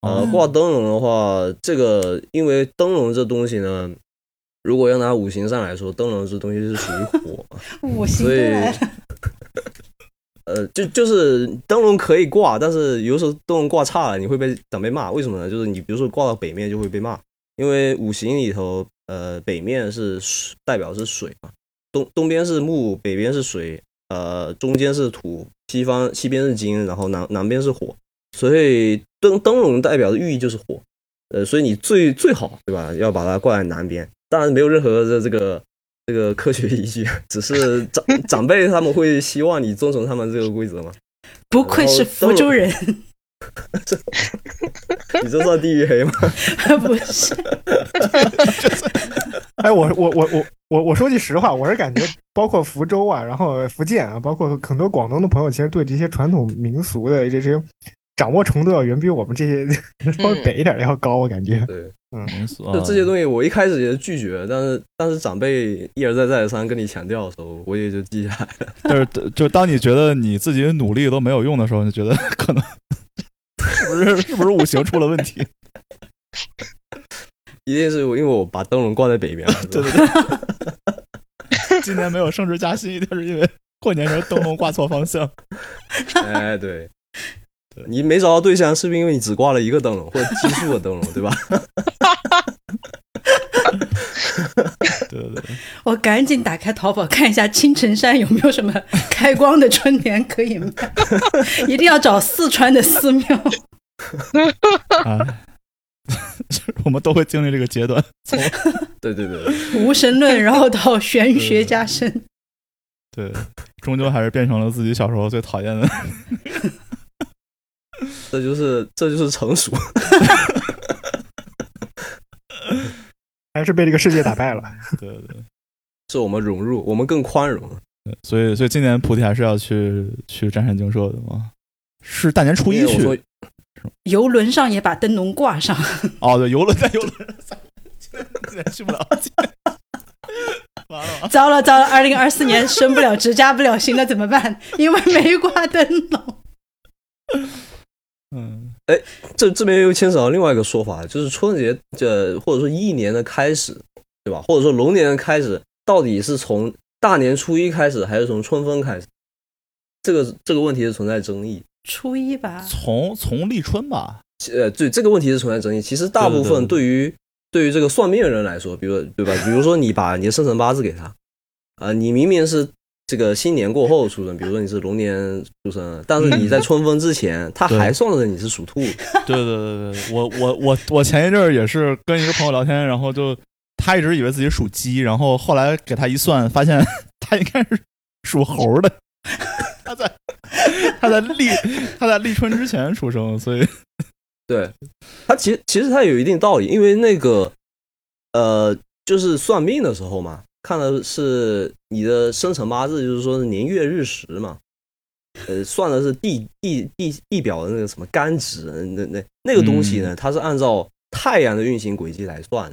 呃，哦挂灯笼的话，这个因为灯笼这东西呢，如果要拿五行上来说，灯笼这东西是属于火，五行所以，呃，就就是灯笼可以挂，但是有时候灯笼挂差了，你会被长辈骂。为什么呢？就是你比如说挂到北面就会被骂，因为五行里头，呃，北面是水代表是水嘛，东东边是木，北边是水，呃，中间是土，西方西边是金，然后南南边是火，所以灯灯笼代表的寓意就是火，呃，所以你最最好对吧？要把它挂在南边，当然没有任何的这个这个科学依据，只是长长辈他们会希望你遵从他们这个规则嘛。不愧是福州人，你这算地域黑吗？不 是？哎，我我我我我我说句实话，我是感觉包括福州啊，然后福建啊，包括很多广东的朋友，其实对这些传统民俗的这些掌握程度要远比我们这些稍微北一点的要高，我感觉。对，民俗啊就这些东西，我一开始也拒绝，但是但是长辈一而再再而三跟你强调的时候，我也就记下来了。就是就当你觉得你自己努力都没有用的时候，你就觉得可能是不是 是不是五行出了问题？一定是因为我把灯笼挂在北边了，对对 对，今年没有升职加薪，一定是因为过年时候灯笼挂错方向。哎，对，你没找到对象，是不是因为你只挂了一个灯笼或者奇数的灯笼，对吧？对对对，我赶紧打开淘宝看一下青城山有没有什么开光的春联可以卖，一定要找四川的寺庙。啊，我们都会经历这个阶段，从对对对，对无神论，然后到玄学加深。对，终究还是变成了自己小时候最讨厌的。这就是这就是成熟。还是被这个世界打败了。对对对。是我们融入，我们更宽容。对所以，所以今年菩提还是要去去占山精舍的吗？是大年初一我说去游轮上也把灯笼挂上，哦，对，游轮在游轮上，今年去不了。今年完了，糟了糟了，二零二四年升不了职加不了薪了怎么办？因为没挂灯笼。嗯，这这边又牵扯到另外一个说法，就是春节这或者说一年的开始，对吧？或者说龙年的开始，到底是从大年初一开始，还是从春分开始？这个这个问题是存在争议。初一吧，从从立春吧，呃，对这个问题是存在争议。其实大部分对对于对于这个算命的人来说，比如对吧？比如说你把你的生辰八字给他，啊、你明明是这个新年过后出生，比如说你是龙年出生，但是你在春分之前，他还算着你是属兔。对对对对，我我我我前一阵儿也是跟一个朋友聊天，然后就他一直以为自己属鸡，然后后来给他一算，发现他应该是属猴的。他在他在立他在立春之前出生，所以对，他其实其实他有一定道理，因为那个呃，就是算命的时候嘛，看的是你的生辰八字，就是说是年月日时嘛。呃算的是地地地地表的那个什么干值，那那那个东西呢，它是按照太阳的运行轨迹来算，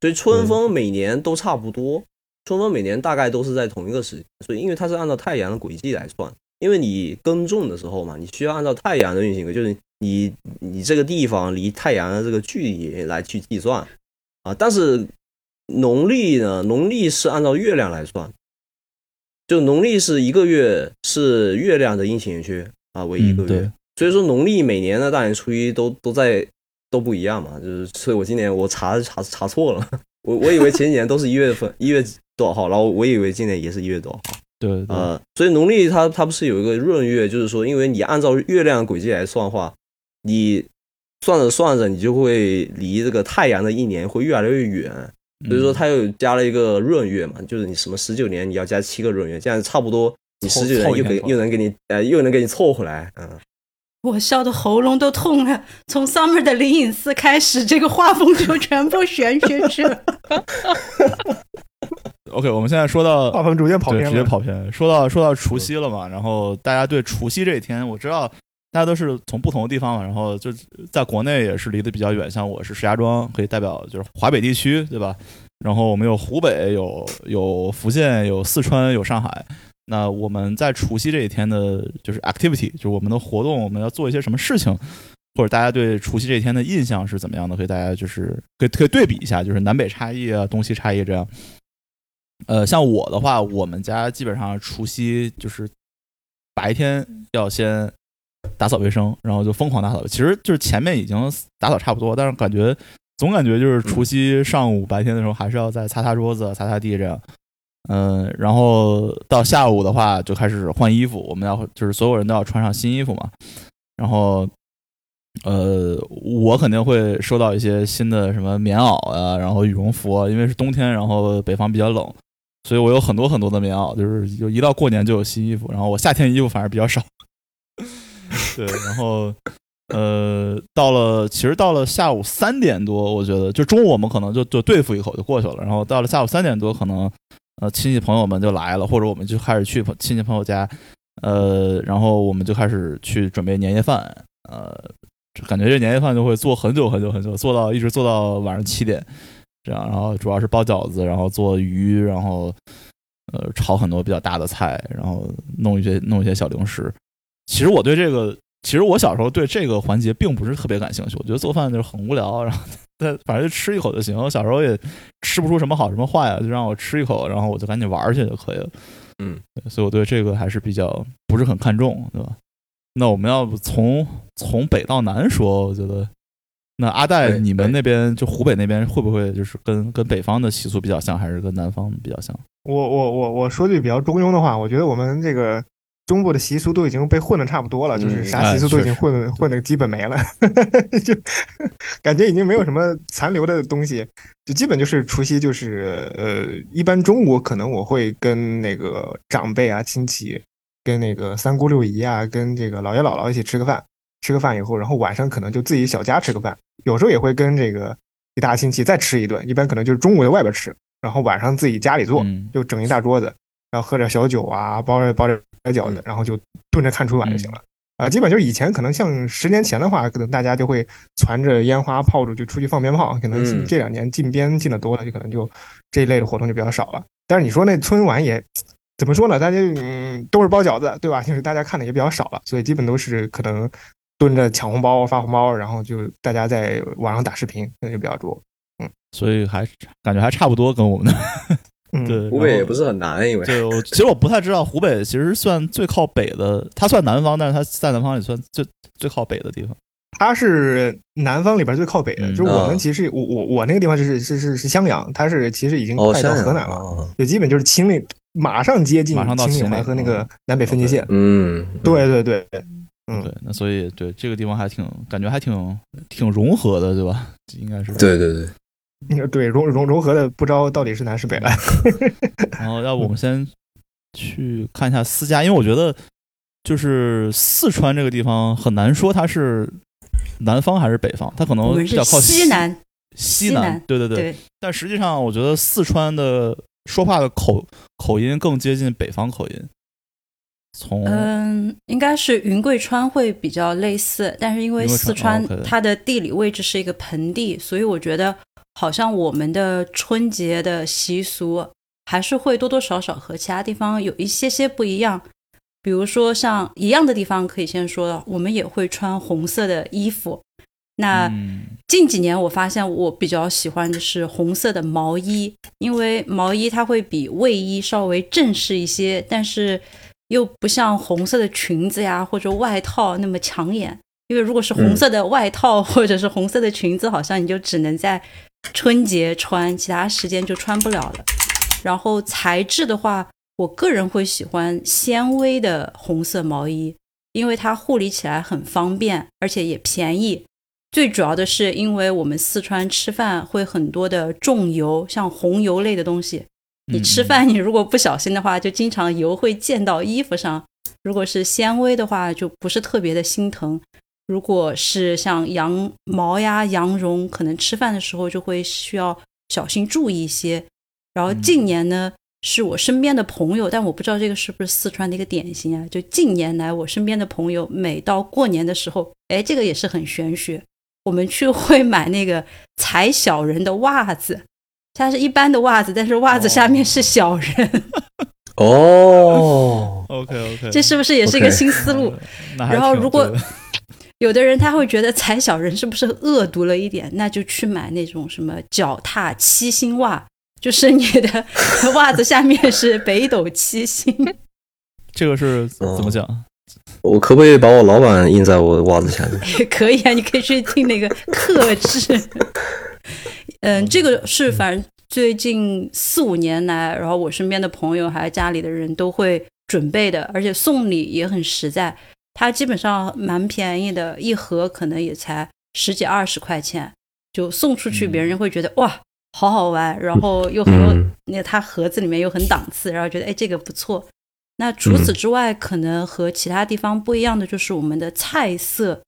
所以春风每年都差不多，春风每年大概都是在同一个时间，所以因为它是按照太阳的轨迹来算，因为你耕种的时候嘛，你需要按照太阳的运行轨，就是你你这个地方离太阳的这个距离来去计算。啊，但是农历呢，农历是按照月亮来算。就农历是一个月，是月亮的阴晴圆缺啊为一个月，所以说农历每年的大年初一都都在都不一样嘛，就是所以我今年我查查查错了，我我以为前几年都是一月份一月多少号，然后我以为今年也是一月多少号，对呃，所以农历它它不是有一个闰月，就是说因为你按照月亮轨迹来算的话，你算着算着你就会离这个太阳的一年会越来越远。所以说，他又加了一个闰月嘛，就是你什么十九年你要加七个闰月，这样差不多，你十九年又给又能给你呃又能给你凑回来，嗯。我笑的喉咙都痛了。从 Summer 的灵隐寺开始，这个画风就全部玄学去了。OK，我们现在说到画风逐渐跑偏，直接跑偏。说到说到除夕了嘛，然后大家对除夕这一天，我知道。大家都是从不同的地方嘛，然后就在国内也是离得比较远，像我是石家庄，可以代表就是华北地区，对吧？然后我们有湖北，有有福建，有四川，有上海。那我们在除夕这一天的，就是 activity，就是我们的活动，我们要做一些什么事情，或者大家对除夕这一天的印象是怎么样的？可以大家就是可以可以对比一下，就是南北差异啊，东西差异这样。呃，像我的话，我们家基本上除夕就是白天要先。打扫卫生，然后就疯狂打扫。其实就是前面已经打扫差不多，但是感觉总感觉就是除夕上午白天的时候还是要再擦擦桌子、擦擦地这样。嗯，然后到下午的话就开始换衣服，我们要就是所有人都要穿上新衣服嘛。然后，呃，我肯定会收到一些新的什么棉袄啊，然后羽绒服，因为是冬天，然后北方比较冷，所以我有很多很多的棉袄，就是有一到过年就有新衣服。然后我夏天衣服反而比较少。对，然后，呃，到了，其实到了下午三点多，我觉得就中午我们可能就就对付一口就过去了。然后到了下午三点多，可能呃亲戚朋友们就来了，或者我们就开始去亲戚朋友家，呃，然后我们就开始去准备年夜饭，呃，感觉这年夜饭就会做很久很久很久，做到一直做到晚上七点这样。然后主要是包饺子，然后做鱼，然后呃炒很多比较大的菜，然后弄一些弄一些小零食。其实我对这个，其实我小时候对这个环节并不是特别感兴趣。我觉得做饭就是很无聊，然后对，反正就吃一口就行。我小时候也吃不出什么好什么坏呀，就让我吃一口，然后我就赶紧玩去就可以了。嗯，所以我对这个还是比较不是很看重，对吧？那我们要不从从北到南说，我觉得，那阿戴，你们那边就湖北那边会不会就是跟跟北方的习俗比较像，还是跟南方比较像？我我我我说句比较中庸的话，我觉得我们这个。中部的习俗都已经被混的差不多了，就是啥习俗都已经混混的基本没了，就感觉已经没有什么残留的东西，就基本就是除夕就是呃，一般中午可能我会跟那个长辈啊、亲戚，跟那个三姑六姨啊，跟这个姥爷姥姥一起吃个饭，吃个饭以后，然后晚上可能就自己小家吃个饭，有时候也会跟这个一大亲戚再吃一顿，一般可能就是中午在外边吃，然后晚上自己家里做，就整一大桌子，然后喝点小酒啊，包着包着。白饺子，然后就蹲着看春晚就行了啊！基本就是以前可能像十年前的话，可能大家就会攒着烟花炮竹就出去放鞭炮。可能这两年禁鞭禁的多了，就可能就这一类的活动就比较少了。但是你说那春晚也怎么说呢？大家嗯都是包饺子，对吧？就是大家看的也比较少了，所以基本都是可能蹲着抢红包发红包，然后就大家在网上打视频，那就比较多。嗯，所以还感觉还差不多跟我们的。对，湖北也不是很难，因为。对，我其实我不太知道湖北其实算最靠北的，它算南方，但是它在南方也算最最靠北的地方。它是南方里边最靠北的，就是我们其实我我我那个地方就是是是是襄阳，它是其实已经快到河南了，就基本就是秦岭，马上接近秦岭淮和那个南北分界线。嗯，对对对，嗯。对，那所以对这个地方还挺感觉还挺挺融合的，对吧？应该是。对对对。对融融融合的不知道到底是南是北了。然后要不我们先去看一下私家，因为我觉得就是四川这个地方很难说它是南方还是北方，它可能比较靠西南。西南，对对对。但实际上，我觉得四川的说话的口口音更接近北方口音。从嗯，应该是云贵川会比较类似，但是因为四川它的地理位置是一个盆地，所以我觉得好像我们的春节的习俗还是会多多少少和其他地方有一些些不一样。比如说像一样的地方，可以先说，我们也会穿红色的衣服。那嗯近几年我发现我比较喜欢的是红色的毛衣，因为毛衣它会比卫衣稍微正式一些，但是又不像红色的裙子呀或者外套那么抢眼。因为如果是红色的外套或者是红色的裙子，好像你就只能在春节穿，其他时间就穿不了了。然后材质的话，我个人会喜欢纤维的红色毛衣，因为它护理起来很方便，而且也便宜。最主要的是，因为我们四川吃饭会很多的重油，像红油类的东西。你吃饭，你如果不小心的话，就经常油会溅到衣服上。如果是纤维的话，就不是特别的心疼。如果是像羊毛呀、羊绒，可能吃饭的时候就会需要小心注意一些。然后近年呢，是我身边的朋友，但我不知道这个是不是四川的一个典型啊。就近年来，我身边的朋友每到过年的时候，哎，这个也是很玄学。我们去会买那个踩小人的袜子，它是一般的袜子，但是袜子下面是小人，哦，OK OK，这是不是也是一个新思路？然后如果有的人他会觉得踩小人是不是恶毒了一点，那就去买那种什么脚踏七星袜，就是你的 袜子下面是北斗七星。这个是哦怎么讲？我可不可以把我老板印在我袜子下面？也 可以啊，你可以去听那个克制。嗯，这个是反正最近四五年来，然后我身边的朋友还有家里的人都会准备的，而且送礼也很实在。它基本上蛮便宜的，一盒可能也才十几二十块钱，就送出去，嗯别人会觉得哇，好好玩，然后又很有嗯那个它盒子里面又很档次，然后觉得哎这个不错。那除此之外，可能和其他地方不一样的就是我们的菜色。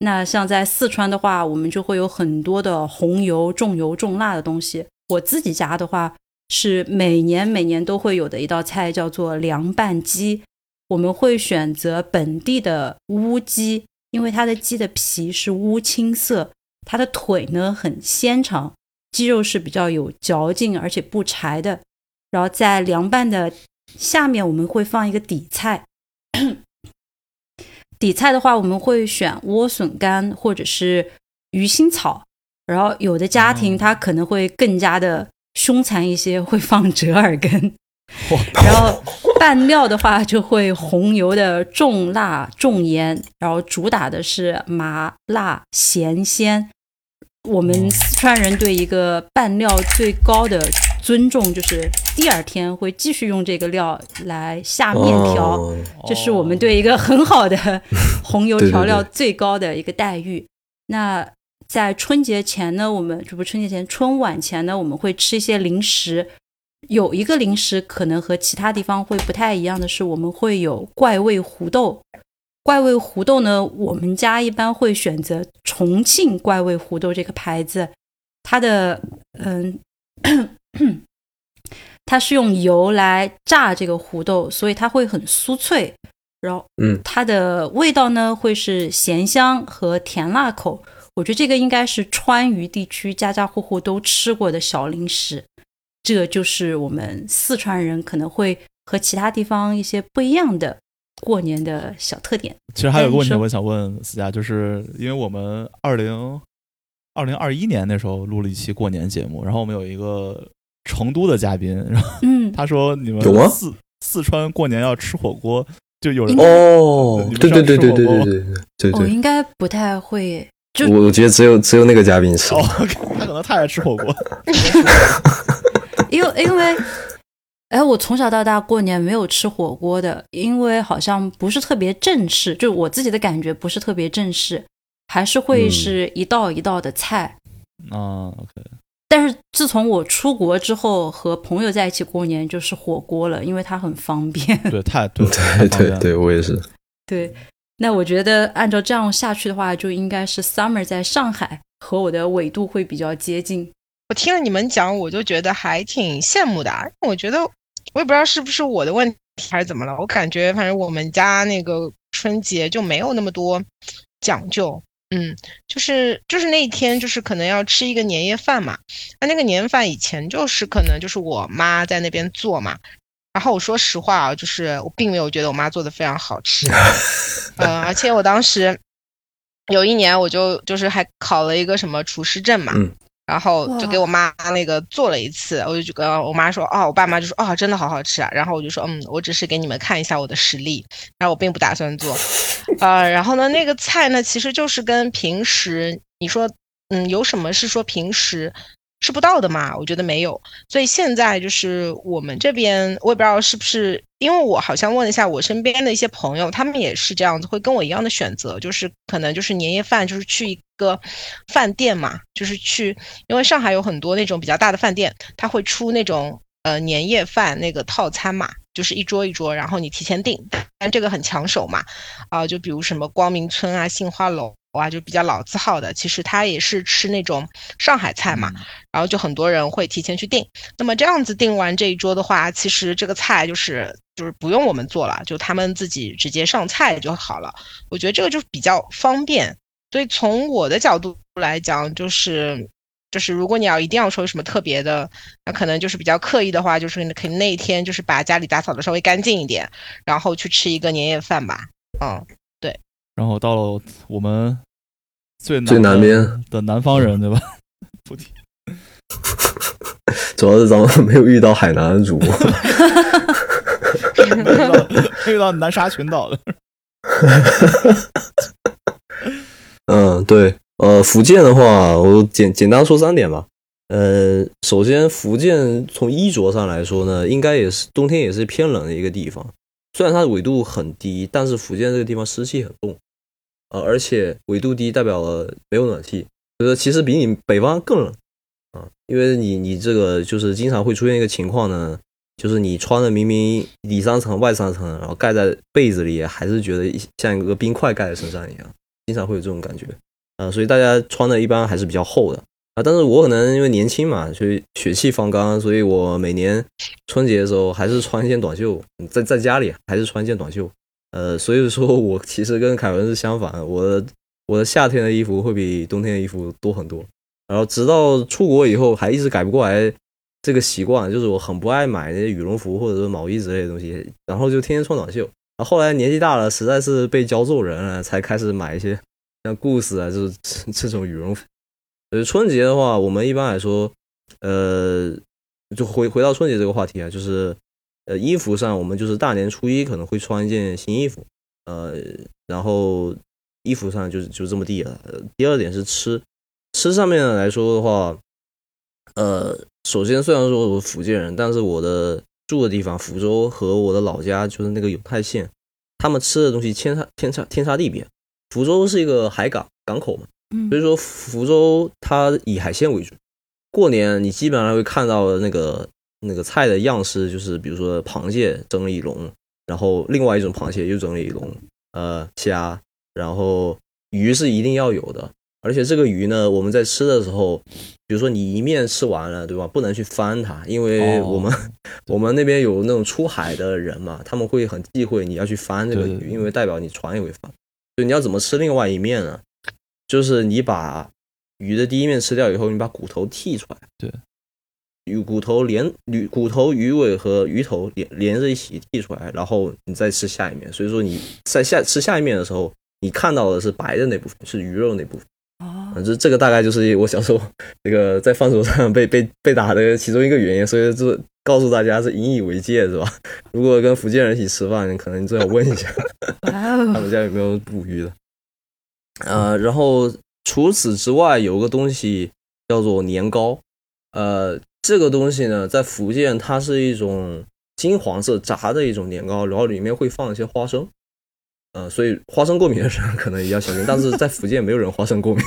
那像在四川的话，我们就会有很多的红油、重油、重辣的东西。我自己家的话，是每年每年都会有的一道菜，叫做凉拌鸡。我们会选择本地的乌鸡，因为它的鸡的皮是乌青色，它的腿呢很纤长，鸡肉是比较有嚼劲而且不柴的。然后在凉拌的下面，我们会放一个底菜。底菜的话，我们会选莴笋干或者是鱼腥草。然后有的家庭哦它可能会更加的凶残一些，会放折耳根。然后 拌料的话，就会红油的重辣重盐，然后主打的是麻辣咸鲜。我们四川人对一个拌料最高的尊重，就是第二天会继续用这个料来下面条。哦这是我们对一个很好的红油调料最高的一个待遇。那在春节前呢，我们这不春节前春晚前呢，我们会吃一些零食。有一个零食可能和其他地方会不太一样的是，我们会有怪味胡豆。怪味胡豆呢，我们家一般会选择重庆怪味胡豆这个牌子，它的嗯，它是用油来炸这个胡豆，所以它会很酥脆。然后，嗯，它的味道呢会是咸香和甜辣口。我觉得这个应该是川渝地区家家户户都吃过的小零食。这就是我们四川人可能会和其他地方一些不一样的过年的小特点。其实还有个问题，我想问思佳，就是因为我们二零二零二一年那时候录了一期过年节目，然后我们有一个成都的嘉宾，然后嗯，他说你们有吗四四川过年要吃火锅，就有人哦对对对对对对对对对，我应该不太会，就我我觉得只有只有那个嘉宾吃哦，他可能太爱吃火锅，因为因为，哎，我从小到大过年没有吃火锅的，因为好像不是特别正式，就我自己的感觉不是特别正式，还是会嗯是一道一道的菜。啊，OK，但是自从我出国之后，和朋友在一起过年就是火锅了，因为它很方便。对，太对对对，对，我也是。对，那我觉得按照这样下去的话，就应该是 Summer 在上海和我的纬度会比较接近。我听了你们讲，我就觉得还挺羡慕的啊。我觉得我也不知道是不是我的问题还是怎么了？我感觉反正我们家那个春节就没有那么多讲究。嗯，就是就是那一天，就是可能要吃一个年夜饭嘛。那那个年夜饭以前就是可能就是我妈在那边做嘛。然后我说实话啊，就是我并没有觉得我妈做的非常好吃。嗯，而且我当时有一年我就就是还考了一个什么厨师证嘛。然后就给我妈那个做了一次，我就跟我妈说，哦，我爸妈就说，哦，真的好好吃啊。然后我就说，嗯，我只是给你们看一下我的实力，然后我并不打算做，呃，然后呢，那个菜呢，其实就是跟平时你说，嗯，有什么是说平时。吃不到的嘛，我觉得没有，所以现在就是我们这边，我也不知道是不是，因为我好像问了一下我身边的一些朋友，他们也是这样子，会跟我一样的选择，就是可能就是年夜饭，就是去一个饭店嘛，就是去，因为上海有很多那种比较大的饭店，他会出那种呃年夜饭那个套餐嘛，就是一桌一桌，然后你提前订，但这个很抢手嘛，啊，就比如什么光明村啊、杏花楼。哇，就比较老字号的，其实他也是吃那种上海菜嘛，然后就很多人会提前去订。那么这样子订完这一桌的话，其实这个菜就是就是不用我们做了，就他们自己直接上菜就好了。我觉得这个就比较方便。所以从我的角度来讲，就是就是如果你要一定要说什么特别的，那可能就是比较刻意的话，就是肯定那一天就是把家里打扫的稍微干净一点，然后去吃一个年夜饭吧。嗯。然后到了我们最最南边的南方人，对吧？主要是咱们没有遇到海南的主播，遇到南沙群岛的。嗯，对，呃，福建的话，我简简单说三点吧。呃，首先，福建从衣着上来说呢，应该也是冬天也是偏冷的一个地方。虽然它的纬度很低，但是福建这个地方湿气很重。呃，而且纬度低代表了没有暖气，就是其实比你北方更冷啊，因为你你这个就是经常会出现一个情况呢，就是你穿的明明里三层外三层，然后盖在被子里，还是觉得像一个冰块盖在身上一样，经常会有这种感觉啊，所以大家穿的一般还是比较厚的啊，但是我可能因为年轻嘛，所以血气方刚，所以我每年春节的时候还是穿一件短袖，在在家里还是穿一件短袖。呃，所以说我其实跟凯文是相反，我的我的夏天的衣服会比冬天的衣服多很多。然后直到出国以后，还一直改不过来这个习惯，就是我很不爱买那些羽绒服或者是毛衣之类的东西，然后就天天穿短袖。然后后来年纪大了，实在是被教做人了，才开始买一些像故事啊，就是这种羽绒服。呃，春节的话，我们一般来说，呃，就回回到春节这个话题啊，就是。呃，衣服上我们就是大年初一可能会穿一件新衣服，呃，然后衣服上就就这么地了。第二点是吃，吃上面来说的话，呃，首先虽然说我是福建人，但是我的住的地方福州和我的老家就是那个永泰县，他们吃的东西天差天差天差地别。福州是一个海港港口嘛，所以说福州它以海鲜为主，过年你基本上会看到那个。那个菜的样式就是，比如说螃蟹蒸了一笼，然后另外一种螃蟹又蒸了一笼，呃，虾，然后鱼是一定要有的，而且这个鱼呢，我们在吃的时候，比如说你一面吃完了，对吧？不能去翻它，因为我们 我们那边有那种出海的人嘛，他们会很忌讳你要去翻这个鱼，因为代表你船也会翻。就你要怎么吃另外一面呢？就是你把鱼的第一面吃掉以后，你把骨头剔出来。对。鱼骨头连鱼骨头鱼尾和鱼头连连着一起剔出来，然后你再吃下一面。所以说你在下吃下一面的时候，你看到的是白的那部分，是鱼肉那部分。哦，这这个大概就是我小时候这个在饭桌上被被被打的其中一个原因。所以就告诉大家是引以为戒，是吧？如果跟福建人一起吃饭，你可能最好问一下，他们家有没有捕鱼的。呃，然后除此之外，有个东西叫做年糕，呃。这个东西呢，在福建它是一种金黄色炸的一种年糕，然后里面会放一些花生，呃，所以花生过敏的人可能也要小心。但是在福建没有人花生过敏。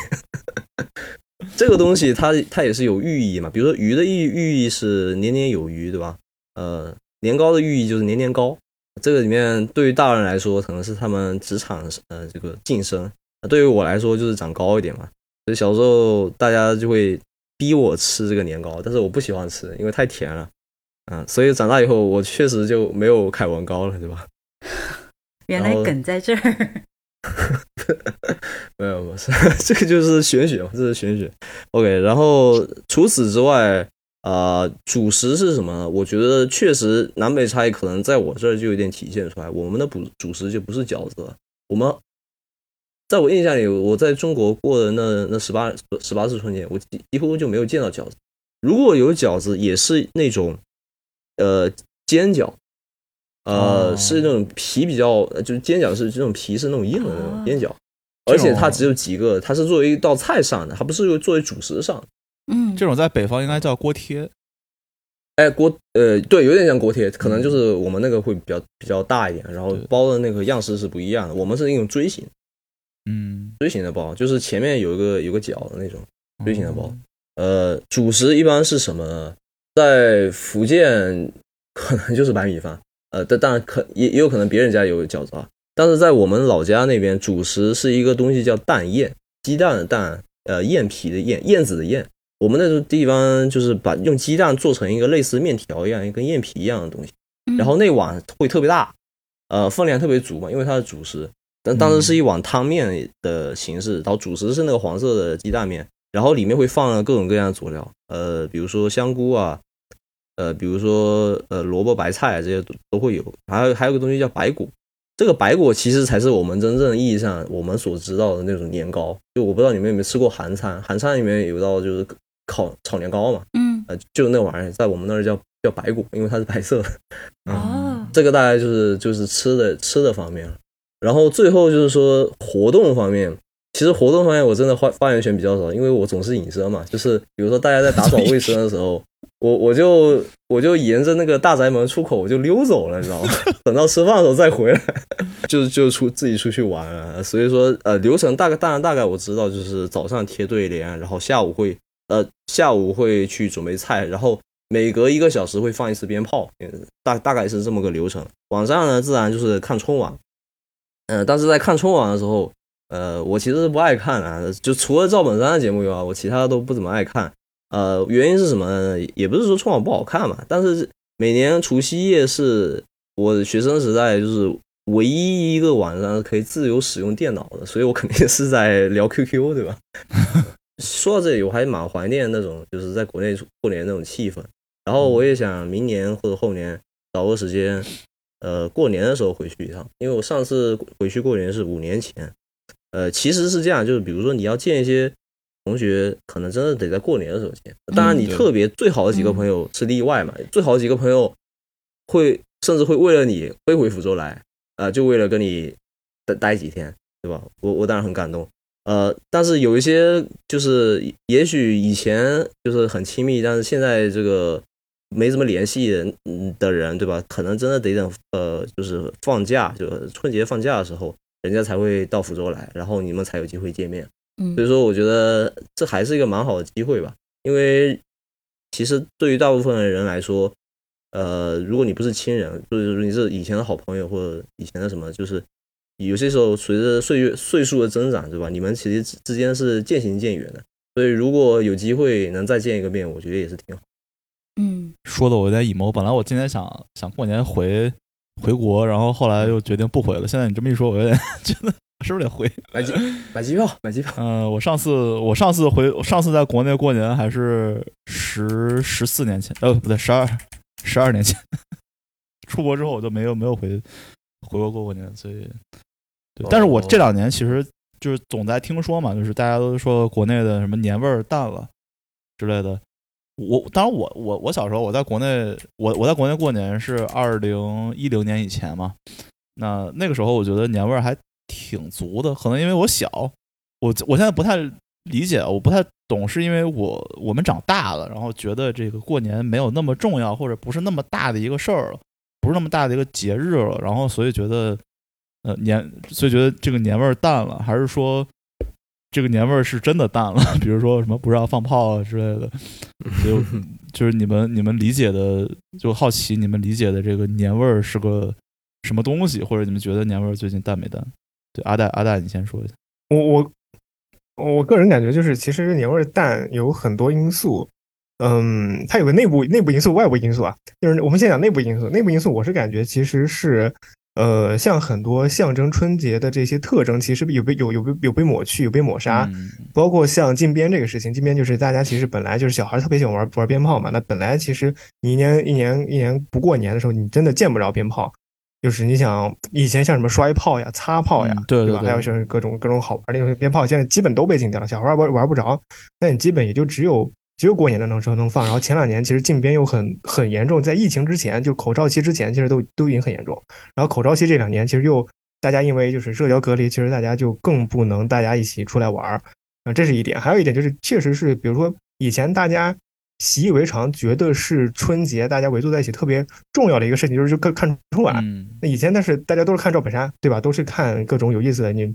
这个东西它它也是有寓意嘛，比如说鱼的寓寓意是年年有余，对吧？呃，年糕的寓意就是年年高。这个里面对于大人来说可能是他们职场呃这个晋升，对于我来说就是长高一点嘛。所以小时候大家就会。逼我吃这个年糕，但是我不喜欢吃，因为太甜了。嗯，所以长大以后我确实就没有凯文糕了，对吧？原来梗在这儿。没有，不是，这个就是玄学嘛，这是玄学。OK，然后除此之外，啊，主食是什么呢？我觉得确实南北差异可能在我这儿就有点体现出来。我们的主主食就不是饺子了。我们在我印象里，我在中国过的那那十八十八次春节，我几几乎就没有见到饺子。如果有饺子，也是那种呃煎饺。呃，是那种皮比较，就是煎饺是这种皮是那种硬的那种煎饺，而且它只有几个，它是作为一道菜上的，它不是作为主食上。嗯，这种在北方应该叫锅贴。哎，锅，呃，对，有点像锅贴，可能就是我们那个会比较比较大一点，然后包的那个样式是不一样的。我们是那种锥形，嗯，锥形的包，就是前面有一个有个角的那种锥形的包。呃，主食一般是什么呢？在福建可能就是白米饭。呃，但当然可也也有可能别人家有饺子啊，但是在我们老家那边，主食是一个东西叫蛋燕，鸡蛋的蛋，呃，燕皮的燕，燕子的燕。我们那种地方就是把用鸡蛋做成一个类似面条一样，跟燕皮一样的东西，然后那碗会特别大，呃，分量特别足嘛，因为它是主食。但当时是一碗汤面的形式，然后主食是那个黄色的鸡蛋面，然后里面会放各种各样的佐料，呃，比如说香菇啊。呃，比如说呃，萝卜、白菜啊这些都都会有，还有还有个东西叫白果，这个白果其实才是我们真正意义上我们所知道的那种年糕。就我不知道你们有没有吃过韩餐，韩餐里面有道就是烤炒年糕嘛，嗯，呃，就那玩意儿，在我们那儿叫叫白果，因为它是白色的。哦，这个大概就是就是吃的吃的方面然后最后就是说活动方面，其实活动方面我真的发发言权比较少，因为我总是隐身嘛，就是比如说大家在打扫卫生的时候。我我就我就沿着那个大宅门出口我就溜走了，你知道吗？等到吃饭的时候再回来，就就出自己出去玩了。所以说，呃，流程大概当然大概我知道，就是早上贴对联，然后下午会呃下午会去准备菜，然后每隔一个小时会放一次鞭炮，大大概是这么个流程。晚上呢，自然就是看春晚。嗯，但是在看春晚的时候，呃，我其实是不爱看啊，就除了赵本山的节目以外，我其他都不怎么爱看。呃，原因是什么呢？也不是说春晚不好看嘛，但是每年除夕夜是我学生时代就是唯一一个晚上可以自由使用电脑的，所以我肯定是在聊 QQ，对吧？说到这里，我还蛮怀念那种就是在国内过年那种气氛。然后我也想明年或者后年找个时间，呃，过年的时候回去一趟，因为我上次回去过年是五年前。呃，其实是这样，就是比如说你要见一些。同学可能真的得在过年的时候见，当然你特别最好的几个朋友是例外嘛。最好的几个朋友会甚至会为了你飞回福州来，啊，就为了跟你待待几天，对吧？我我当然很感动，呃，但是有一些就是也许以前就是很亲密，但是现在这个没怎么联系的的人，对吧？可能真的得等呃，就是放假，就春节放假的时候，人家才会到福州来，然后你们才有机会见面。所以说，我觉得这还是一个蛮好的机会吧。因为其实对于大部分的人来说，呃，如果你不是亲人，就是你是以前的好朋友或者以前的什么，就是有些时候随着岁月岁数的增长，对吧？你们其实之间是渐行渐远的。所以如果有机会能再见一个面，我觉得也是挺好。嗯，说的我有点 emo。本来我今天想想过年回回国，然后后来又决定不回了。现在你这么一说，我有点 觉得。是不是得回买机买机票买机票？嗯，我上次我上次回上次在国内过年还是十十四年前，呃，不对，十二十二年前。出国之后我就没有没有回回国过过年，所以对。但是我这两年其实就是总在听说嘛，就是大家都说国内的什么年味儿淡了之类的。我当然我我我小时候我在国内我我在国内过年是二零一零年以前嘛，那那个时候我觉得年味儿还。挺足的，可能因为我小，我我现在不太理解，我不太懂，是因为我我们长大了，然后觉得这个过年没有那么重要，或者不是那么大的一个事儿了，不是那么大的一个节日了，然后所以觉得呃年，所以觉得这个年味儿淡了，还是说这个年味儿是真的淡了？比如说什么不让放炮啊之类的，就就是你们你们理解的，就好奇你们理解的这个年味儿是个什么东西，或者你们觉得年味儿最近淡没淡？对阿戴，阿戴，你先说一下。我我我个人感觉就是，其实年味淡有很多因素。嗯，它有个内部内部因素、外部因素啊。就是我们先讲内部因素，内部因素我是感觉其实是，呃，像很多象征春节的这些特征，其实有被有有被有被抹去、有被抹杀。嗯包括像禁鞭这个事情，禁鞭就是大家其实本来就是小孩特别喜欢玩玩鞭炮嘛，那本来其实你一年一年一年不过年的时候，你真的见不着鞭炮。就是你想以前像什么摔炮呀、擦炮呀，嗯对对吧？对还有就是各种各种好玩的那种鞭炮，现在基本都被禁掉了，小孩玩玩不着。那你基本也就只有只有过年的能时候能放。然后前两年其实禁鞭又很很严重，在疫情之前，就口罩期之前，其实都都已经很严重。然后口罩期这两年，其实又大家因为就是社交隔离，其实大家就更不能大家一起出来玩儿啊，这是一点。还有一点就是，确实是，比如说以前大家习以为常，觉得是春节大家围坐在一起特别重要的一个事情，就是就看看春晚。嗯那以前但是大家都是看赵本山，对吧？都是看各种有意思的，你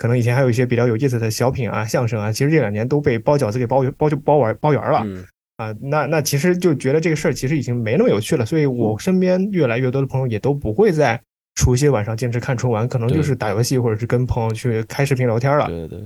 可能以前还有一些比较有意思的小品啊、相声啊，其实这两年都被包饺子给包包就包完包圆了。嗯啊，那那其实就觉得这个事儿其实已经没那么有趣了，所以我身边越来越多的朋友也都不会在除夕晚上坚持看春晚，可能就是打游戏或者是跟朋友去开视频聊天了。对对，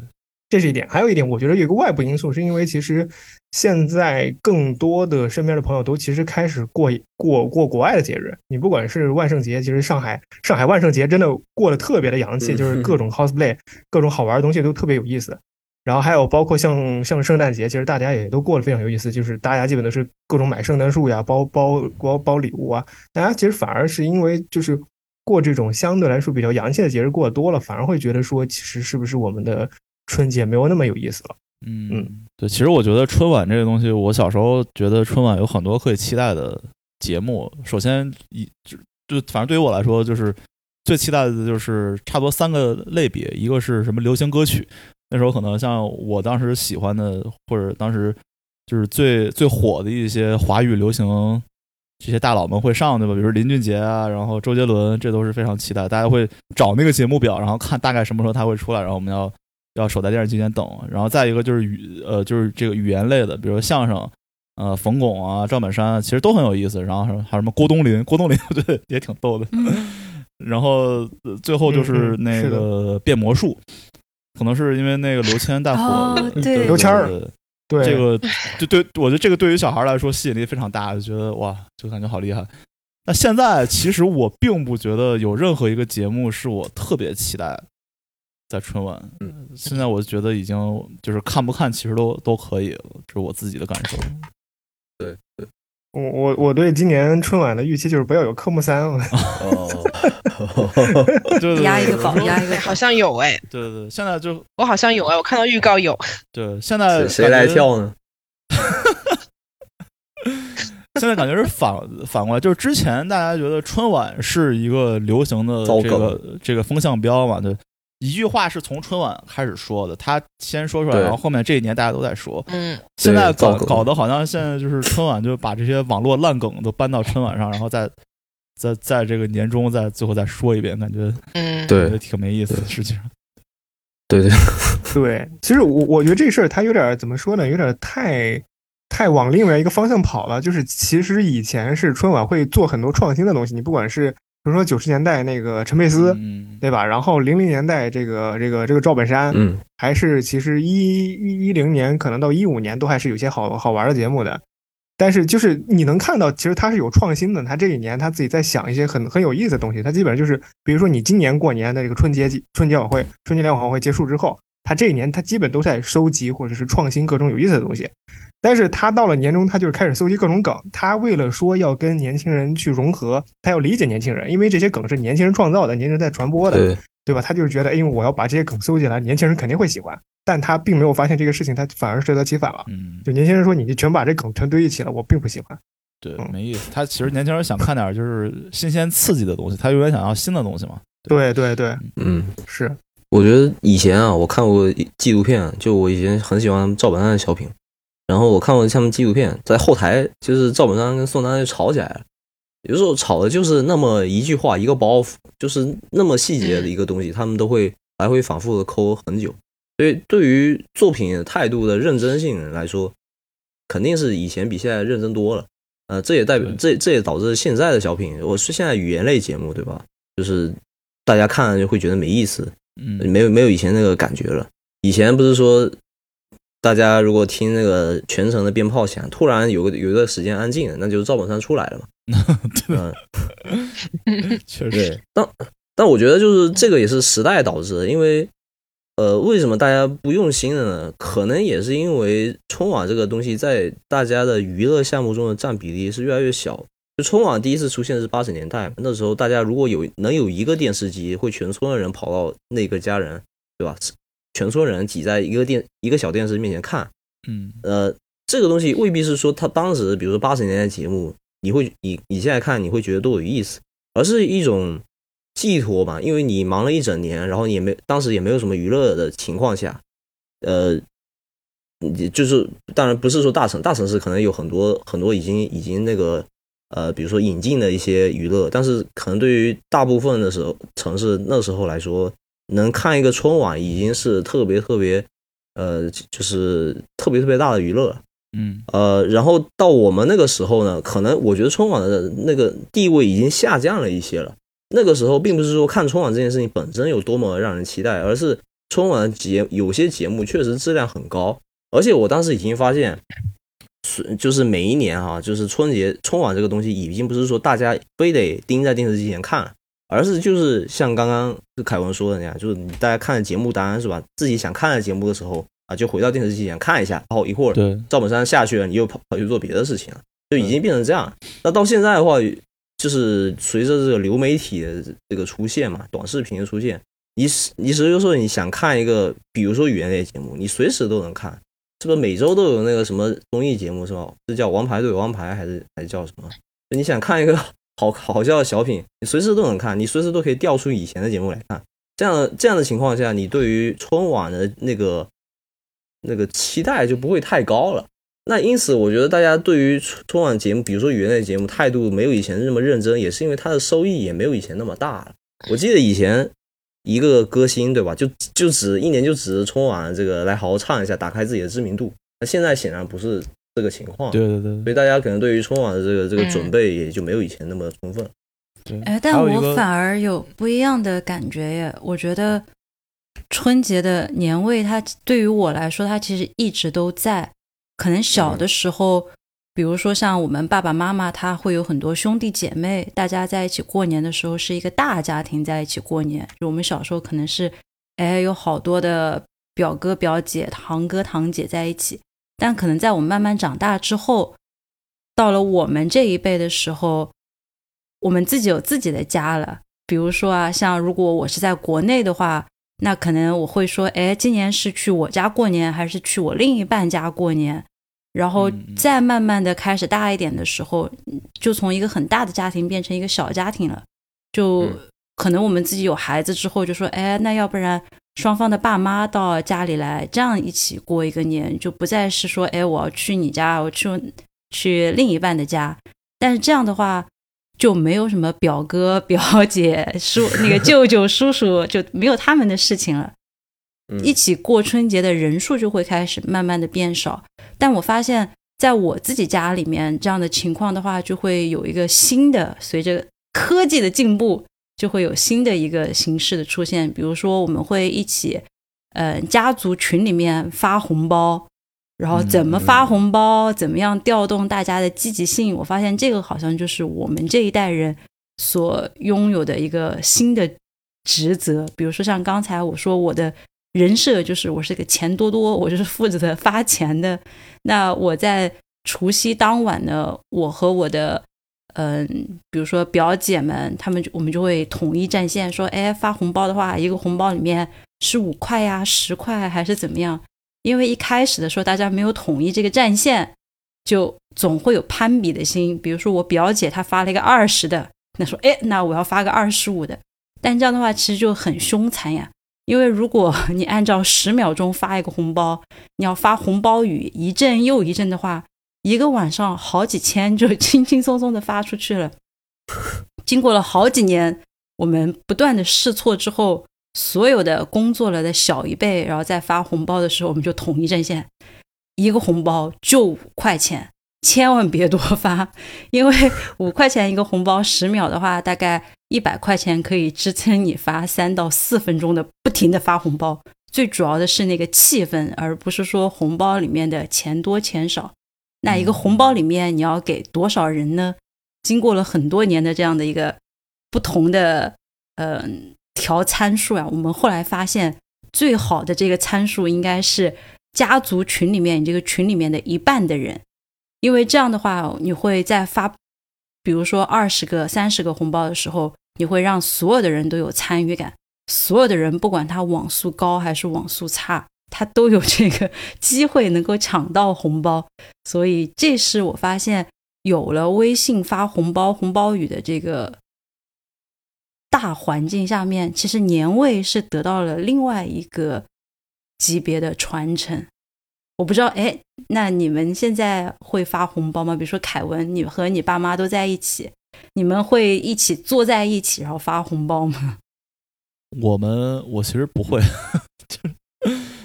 这是一点，还有一点，我觉得有一个外部因素，是因为其实现在更多的身边的朋友都其实开始过过过国外的节日。你不管是万圣节，其实上海上海万圣节真的过得特别的洋气，嗯就是各种 cosplay，各种好玩的东西都特别有意思。然后还有包括像像圣诞节，其实大家也都过得非常有意思，就是大家基本都是各种买圣诞树呀，包包包包礼物啊。大家其实反而是因为就是过这种相对来说比较洋气的节日过得多了，反而会觉得说，其实是不是我们的春节没有那么有意思了？嗯嗯对，其实我觉得春晚这个东西，我小时候觉得春晚有很多可以期待的节目。首先一就就反正对于我来说，就是最期待的就是差不多三个类别，一个是什么流行歌曲，那时候可能像我当时喜欢的，或者当时就是最最火的一些华语流行这些大佬们会上，对吧？比如林俊杰啊，然后周杰伦，这都是非常期待。大家会找那个节目表，然后看大概什么时候他会出来，然后我们要要守在电视机前等。然后再一个就是语呃就是这个语言类的，比如说相声。呃，冯巩啊，赵本山啊其实都很有意思。然后还有还有什么郭冬临，郭冬临我觉得也挺逗的。然后、呃最后就是那个变魔术，可能是因为那个刘谦带火哦，对刘谦儿对对对，这个就对我觉得这个对于小孩来说吸引力非常大，就觉得哇，就感觉好厉害。那现在其实我并不觉得有任何一个节目是我特别期待在春晚。嗯，现在我觉得已经就是看不看其实都都可以了，这是我自己的感受。对 对我我我对今年春晚的预期就是不要有科目三了，哦，对对对，压一个榜，压一个好。像有哎，对对对，现在就我好像有哎，我看到预告有。对现在谁谁来跳呢？现在感觉是反反过来，就是之前大家觉得春晚是一个流行的这个这个风向标嘛，对，一句话是从春晚开始说的，他先说出来，然后后面这一年大家都在说。嗯，现在搞搞得好像现在就是春晚就把这些网络烂梗都搬到春晚上，然后再在在这个年终再最后再说一遍，感觉嗯，对挺没意思的。实际上，对对，对，其实我我觉得这事儿它有点儿怎么说呢，有点太太往另外一个方向跑了。就是其实以前是春晚会做很多创新的东西，你不管是比如说九十年代那个陈佩斯，嗯，对吧？然后零零年代这个这个这个赵本山，嗯，还是其实一一一零年可能到一五年都还是有些好好玩的节目的。但是就是你能看到，其实他是有创新的。他这一年他自己在想一些很很有意思的东西。他基本上就是，比如说你今年过年的这个春节春节晚会、春节联欢晚会结束之后，他这一年他基本都在收集或者是创新各种有意思的东西。但是他到了年终，他就是开始搜集各种梗。他为了说要跟年轻人去融合，他要理解年轻人，因为这些梗是年轻人创造的，年轻人在传播的。对对吧？他就是觉得，哎，我要把这些梗搜集来，年轻人肯定会喜欢。但他并没有发现这个事情，他反而适得其反了。嗯，就年轻人说，你就全把这梗全堆一起了，我并不喜欢。对，嗯没意思。他其实年轻人想看点就是新鲜刺激的东西，他永远想要新的东西嘛。对对对，嗯，是，我觉得以前啊，我看过纪录片，就我以前很喜欢赵本山的小品，然后我看过他们纪录片，在后台就是赵本山跟宋丹丹就吵起来了，有时候吵的就是那么一句话一个包袱，就是那么细节的一个东西，他们都会来回反复的抠很久，所以对于作品态度的认真性来说，肯定是以前比现在认真多了。呃，这也代表这这也导致现在的小品，我是现在语言类节目对吧？就是大家看了就会觉得没意思，嗯，没有没有以前那个感觉了。以前不是说大家如果听那个全程的鞭炮响，突然有个有一段时间安静了，那就是赵本山出来了嘛。嗯，确实，但但我觉得就是这个也是时代导致的，因为呃，为什么大家不用心了呢？可能也是因为春晚这个东西在大家的娱乐项目中的占比例是越来越小。就春晚第一次出现是八十年代，那时候大家如果有能有一个电视机，会全村的人跑到那个家人，对吧？全村人挤在一个电一个小电视面前看，嗯。呃，这个东西未必是说他当时，比如说八十年代节目，你会你你现在看你会觉得多有意思，而是一种寄托吧，因为你忙了一整年，然后也没当时也没有什么娱乐的情况下，呃，你就是当然不是说大城大城市可能有很多很多已经已经那个呃，比如说引进的一些娱乐，但是可能对于大部分的时候城市那时候来说，能看一个春晚已经是特别特别呃，就是特别特别大的娱乐了。嗯呃，然后到我们那个时候呢，可能我觉得春晚的那个地位已经下降了一些了。那个时候并不是说看春晚这件事情本身有多么让人期待，而是春晚节有些节目确实质量很高，而且我当时已经发现，是就是每一年哈、就是春节春晚这个东西已经不是说大家非得盯在电视机前看，而是就是像刚刚凯文说的那样，就是你大家看节目单是吧？自己想看的节目的时候啊，就回到电视机前看一下，然后一会儿对，赵本山下去了，你又跑跑去做别的事情了，就已经变成这样。那到现在的话，就是随着这个流媒体的这个出现嘛，短视频的出现，你你什么时候你想看一个，比如说语言类节目，你随时都能看，是不是每周都有那个什么综艺节目是吧？是叫《王牌对王牌》还是还是叫什么？你想看一个好好笑的小品，你随时都能看，你随时都可以调出以前的节目来看。这样这样的情况下，你对于春晚的那个那个期待就不会太高了。那因此，我觉得大家对于春春晚节目，比如说语言类节目，态度没有以前那么认真，也是因为它的收益也没有以前那么大了。我记得以前一个歌星，对吧？就就只一年就指着春晚这个来好好唱一下，打开自己的知名度。那现在显然不是这个情况，对对对所以大家可能对于春晚的这个这个嗯准备也就没有以前那么充分。对。哎，但我反而有不一样的感觉耶。我觉得春节的年味，它对于我来说，它其实一直都在。可能小的时候，比如说像我们爸爸妈妈，他会有很多兄弟姐妹，大家在一起过年的时候是一个大家庭在一起过年。就我们小时候可能是，哎，有好多的表哥表姐、堂哥堂姐在一起。但可能在我们慢慢长大之后，到了我们这一辈的时候，我们自己有自己的家了。比如说啊，像如果我是在国内的话，那可能我会说，哎，今年是去我家过年，还是去我另一半家过年？然后再慢慢的开始大一点的时候，就从一个很大的家庭变成一个小家庭了。就嗯可能我们自己有孩子之后，就说，哎，那要不然双方的爸妈到家里来，这样一起过一个年，就不再是说，哎，我要去你家，我去去另一半的家。但是这样的话，就没有什么表哥、表姐、叔那个舅舅、叔叔，就没有他们的事情了。嗯一起过春节的人数就会开始慢慢的变少。但我发现，在我自己家里面，这样的情况的话，就会有一个新的，随着科技的进步，就会有新的一个形式的出现。比如说，我们会一起，呃，家族群里面发红包，然后怎么发红包，怎么样调动大家的积极性。我发现这个好像就是我们这一代人所拥有的一个新的职责。比如说，像刚才我说我的。人设就是我是个钱多多，我就是负责发钱的。那我在除夕当晚呢，我和我的嗯、比如说表姐们，他们就我们就会统一战线，说，哎，发红包的话，一个红包里面是五块呀、十块还是怎么样？因为一开始的时候大家没有统一这个战线，就总会有攀比的心。比如说我表姐她发了一个二十的，那说，哎，那我要发个二十五的。但这样的话其实就很凶残呀。因为如果你按照十秒钟发一个红包，你要发红包雨一阵又一阵的话，一个晚上好几千就轻轻松松的发出去了。经过了好几年，我们不断的试错之后，所有的工作了的小一辈，然后在发红包的时候，我们就统一阵线，一个红包就五块钱，千万别多发，因为五块钱一个红包，十秒的话，大概一百块钱可以支撑你发三到四分钟的不停的发红包，最主要的是那个气氛，而不是说红包里面的钱多钱少。那一个红包里面你要给多少人呢？经过了很多年的这样的一个不同的呃调参数啊，我们后来发现最好的这个参数应该是家族群里面你这个群里面的一半的人，因为这样的话你会在发，比如说二十个、三十个红包的时候，你会让所有的人都有参与感，所有的人不管他网速高还是网速差。他都有这个机会能够抢到红包，所以这是我发现有了微信发红包、红包雨的这个大环境下面，其实年味是得到了另外一个级别的传承。我不知道，哎，那你们现在会发红包吗？比如说凯文，你和你爸妈都在一起，你们会一起坐在一起然后发红包吗？我们我其实不会，就。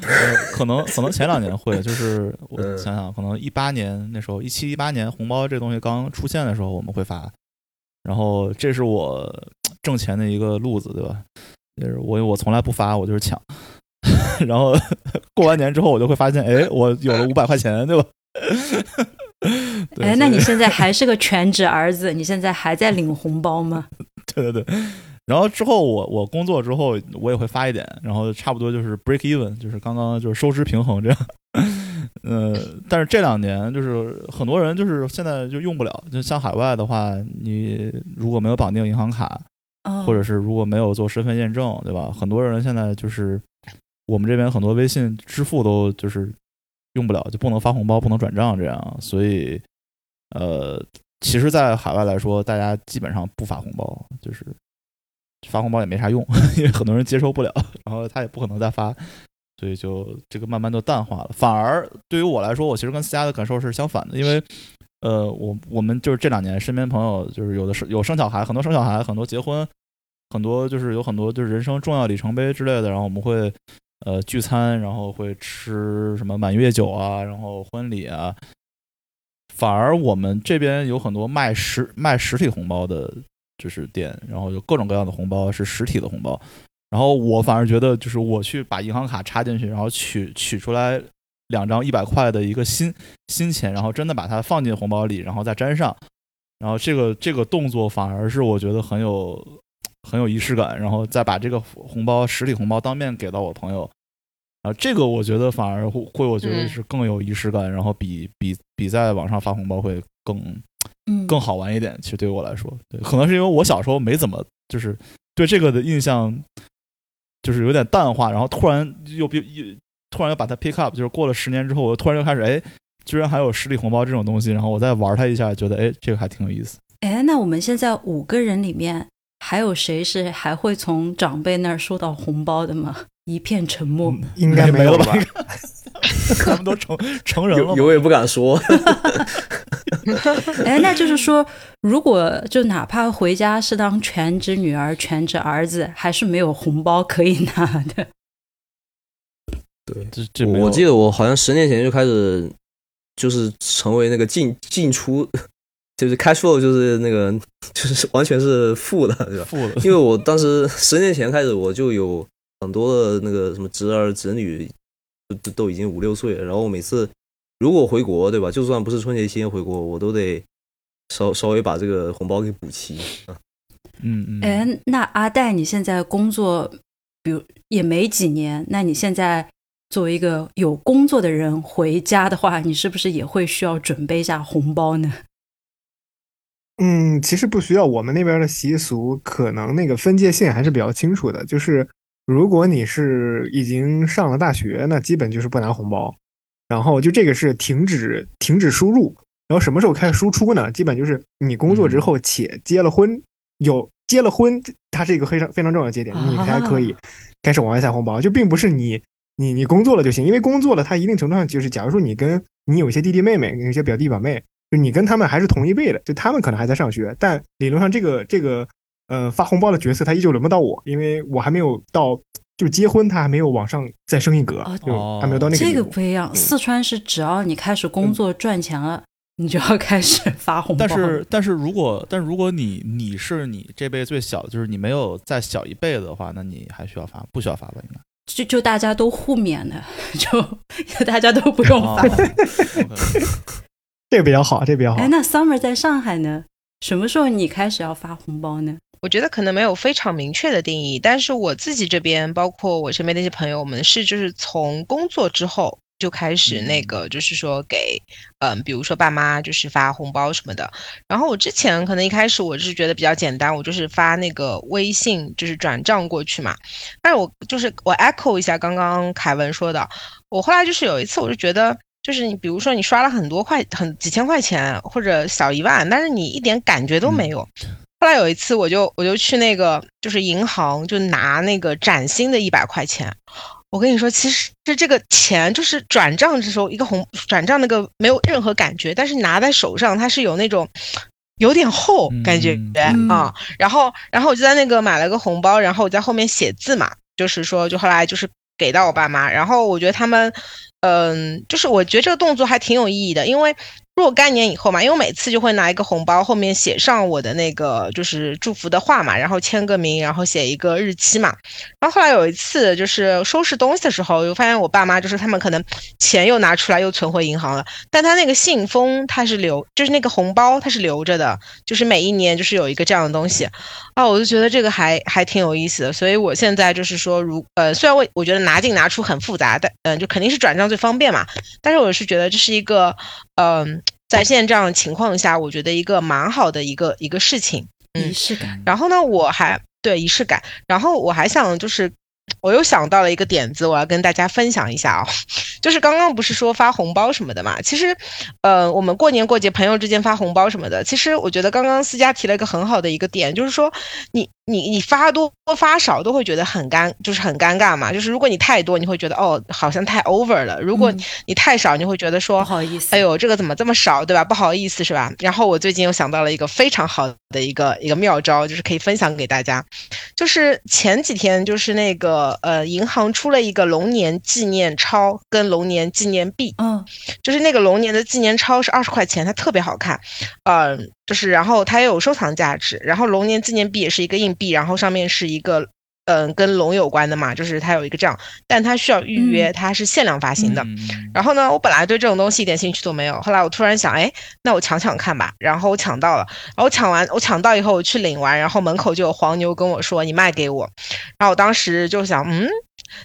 呃，可能可能前两年会，就是我想想，可能一八年那时候，一七一八年红包这东西刚出现的时候，我们会发，然后这是我挣钱的一个路子，对吧？就是我我从来不发，我就是抢，然后过完年之后，我就会发现，哎，我有了五百块钱，对吧？哎，那你现在 还是个全职儿子，你现在还在领红包吗？对对对。然后之后我我工作之后我也会发一点，然后差不多就是 break even，就是刚刚就是收支平衡这样。呃，但是这两年就是很多人就是现在就用不了，就像海外的话，你如果没有绑定银行卡，或者是如果没有做身份验证，对吧？很多人现在就是我们这边很多微信支付都就是用不了，就不能发红包，不能转账这样。所以呃，其实，在海外来说，大家基本上不发红包，就是。发红包也没啥用，因为很多人接受不了，然后他也不可能再发，所以就这个慢慢都淡化了。反而对于我来说，我其实跟思佳的感受是相反的，因为呃，我我们就是这两年身边朋友就是有的是有生小孩，很多生小孩，很多结婚，很多就是有很多就是人生重要里程碑之类的，然后我们会呃聚餐，然后会吃什么满月酒啊，然后婚礼啊。反而我们这边有很多卖实卖实体红包的。就是店，然后有各种各样的红包是实体的红包，然后我反而觉得就是我去把银行卡插进去，然后取取出来两张一百块的一个新新钱，然后真的把它放进红包里，然后再粘上，然后这个这个动作反而是我觉得很有很有仪式感，然后再把这个红包实体红包当面给到我朋友，啊，这个我觉得反而会会我觉得是更有仪式感，然后比比比在网上发红包会更。更好玩一点，其实对于我来说，对，可能是因为我小时候没怎么就是对这个的印象，就是有点淡化，然后突然又又突然又把它 pick up，就是过了十年之后，我突然又开始，哎，居然还有实体红包这种东西，然后我再玩它一下，觉得哎，这个还挺有意思。哎，那我们现在五个人里面还有谁是还会从长辈那儿收到红包的吗？一片沉默，应该没有吧？他们都成成人了，有也不敢说。哎，那就是说，如果就哪怕回家是当全职女儿、全职儿子，还是没有红包可以拿的。对，这这我记得我好像十年前就开始，就是成为那个进进出，就是 cash flow，就是那个就是完全是负的，对吧？负的，因为我当时十年前开始，我就有很多的那个什么侄儿侄女。都都已经五六岁了，然后每次如果回国，对吧？就算不是春节期间回国，我都得稍稍微把这个红包给补齐。嗯嗯。哎，那阿戴，你现在工作，比如也没几年，那你现在作为一个有工作的人回家的话，你是不是也会需要准备一下红包呢？嗯，其实不需要，我们那边的习俗可能那个分界线还是比较清楚的，就是。如果你是已经上了大学，那基本就是不拿红包，然后就这个是停止停止输入，然后什么时候开始输出呢？基本就是你工作之后且结了婚，有结了婚，它是一个非常非常重要的节点，你才可以开始往外塞红包，就并不是你你你工作了就行，因为工作了，它一定程度上就是，假如说你跟你有一些弟弟妹妹，有一些表弟表妹，就你跟他们还是同一辈的，就他们可能还在上学，但理论上这个这个。呃，发红包的角色他依旧轮不到我，因为我还没有到，就结婚他还没有往上再升一格，就还没有到那个。这个不一样，四川是只要你开始工作赚钱了，你就要开始发红包。但是，但是如果，但如果你你是你这辈最小的，就是你没有再小一辈子的话，那你还需要发？不需要发吧？应该就就大家都互免的，就就大家都不用发。这个比较好，这个比较好哎，。那 Summer 在上海呢？什么时候你开始要发红包呢？我觉得可能没有非常明确的定义，但是我自己这边，包括我身边那些朋友，我们是就是从工作之后就开始那个，就是说给，嗯，比如说爸妈就是发红包什么的。然后我之前可能一开始我是觉得比较简单，我就是发那个微信，就是转账过去嘛。但是我就是我 echo 一下刚刚凯文说的，我后来就是有一次我就觉得。就是你，比如说你刷了很多块，很几千块钱或者小一万，但是你一点感觉都没有。后来有一次，我就我就去那个就是银行，就拿那个崭新的一百块钱。我跟你说，其实是这个钱就是转账的时候，一个红转账那个没有任何感觉，但是拿在手上它是有那种有点厚感觉嗯啊。然后然后我就在那个买了个红包，然后我在后面写字嘛，就是说就后来就是给到我爸妈，然后我觉得他们。嗯，就是我觉得这个动作还挺有意义的，因为若干年以后嘛，因为我每次就会拿一个红包，后面写上我的那个就是祝福的话嘛，然后签个名，然后写一个日期嘛。然后后来有一次就是收拾东西的时候，我发现我爸妈就是他们可能钱又拿出来又存回银行了，但他那个信封它是留，就是那个红包它是留着的，就是每一年就是有一个这样的东西啊，我就觉得这个还还挺有意思的。所以我现在就是说，如呃，虽然我我觉得拿进拿出很复杂，但嗯、就肯定是转账最方便嘛，但是我是觉得这是一个嗯。在现在这样的情况下，我觉得一个蛮好的一个一个事情，嗯仪，式感。然后呢，我还对仪式感，然后我还想就是，我又想到了一个点子，我要跟大家分享一下啊、就是刚刚不是说发红包什么的嘛，其实，呃，我们过年过节朋友之间发红包什么的，其实我觉得刚刚思佳提了一个很好的一个点，就是说你你你发多发少都会觉得很尴，就是很尴尬嘛，就是如果你太多，你会觉得哦好像太 over 了，如果嗯你太少，你会觉得说不好意思，哎呦，这个怎么这么少，对吧？不好意思，是吧？然后我最近又想到了一个非常好的一个一个妙招，就是可以分享给大家。就是前几天，就是那个呃，银行出了一个龙年纪念钞跟龙年纪念币，嗯就是那个龙年的纪念钞是二十块钱，它特别好看，呃，就是然后它也有收藏价值，然后龙年纪念币也是一个硬币，然后上面是一个。嗯，跟龙有关的嘛，就是它有一个这样，但它需要预约，嗯它是限量发行的。嗯然后呢，我本来对这种东西一点兴趣都没有，后来我突然想，哎，那我抢抢看吧。然后我抢到了，然后我抢完，我抢到以后我去领完，然后门口就有黄牛跟我说你卖给我，然后我当时就想，嗯，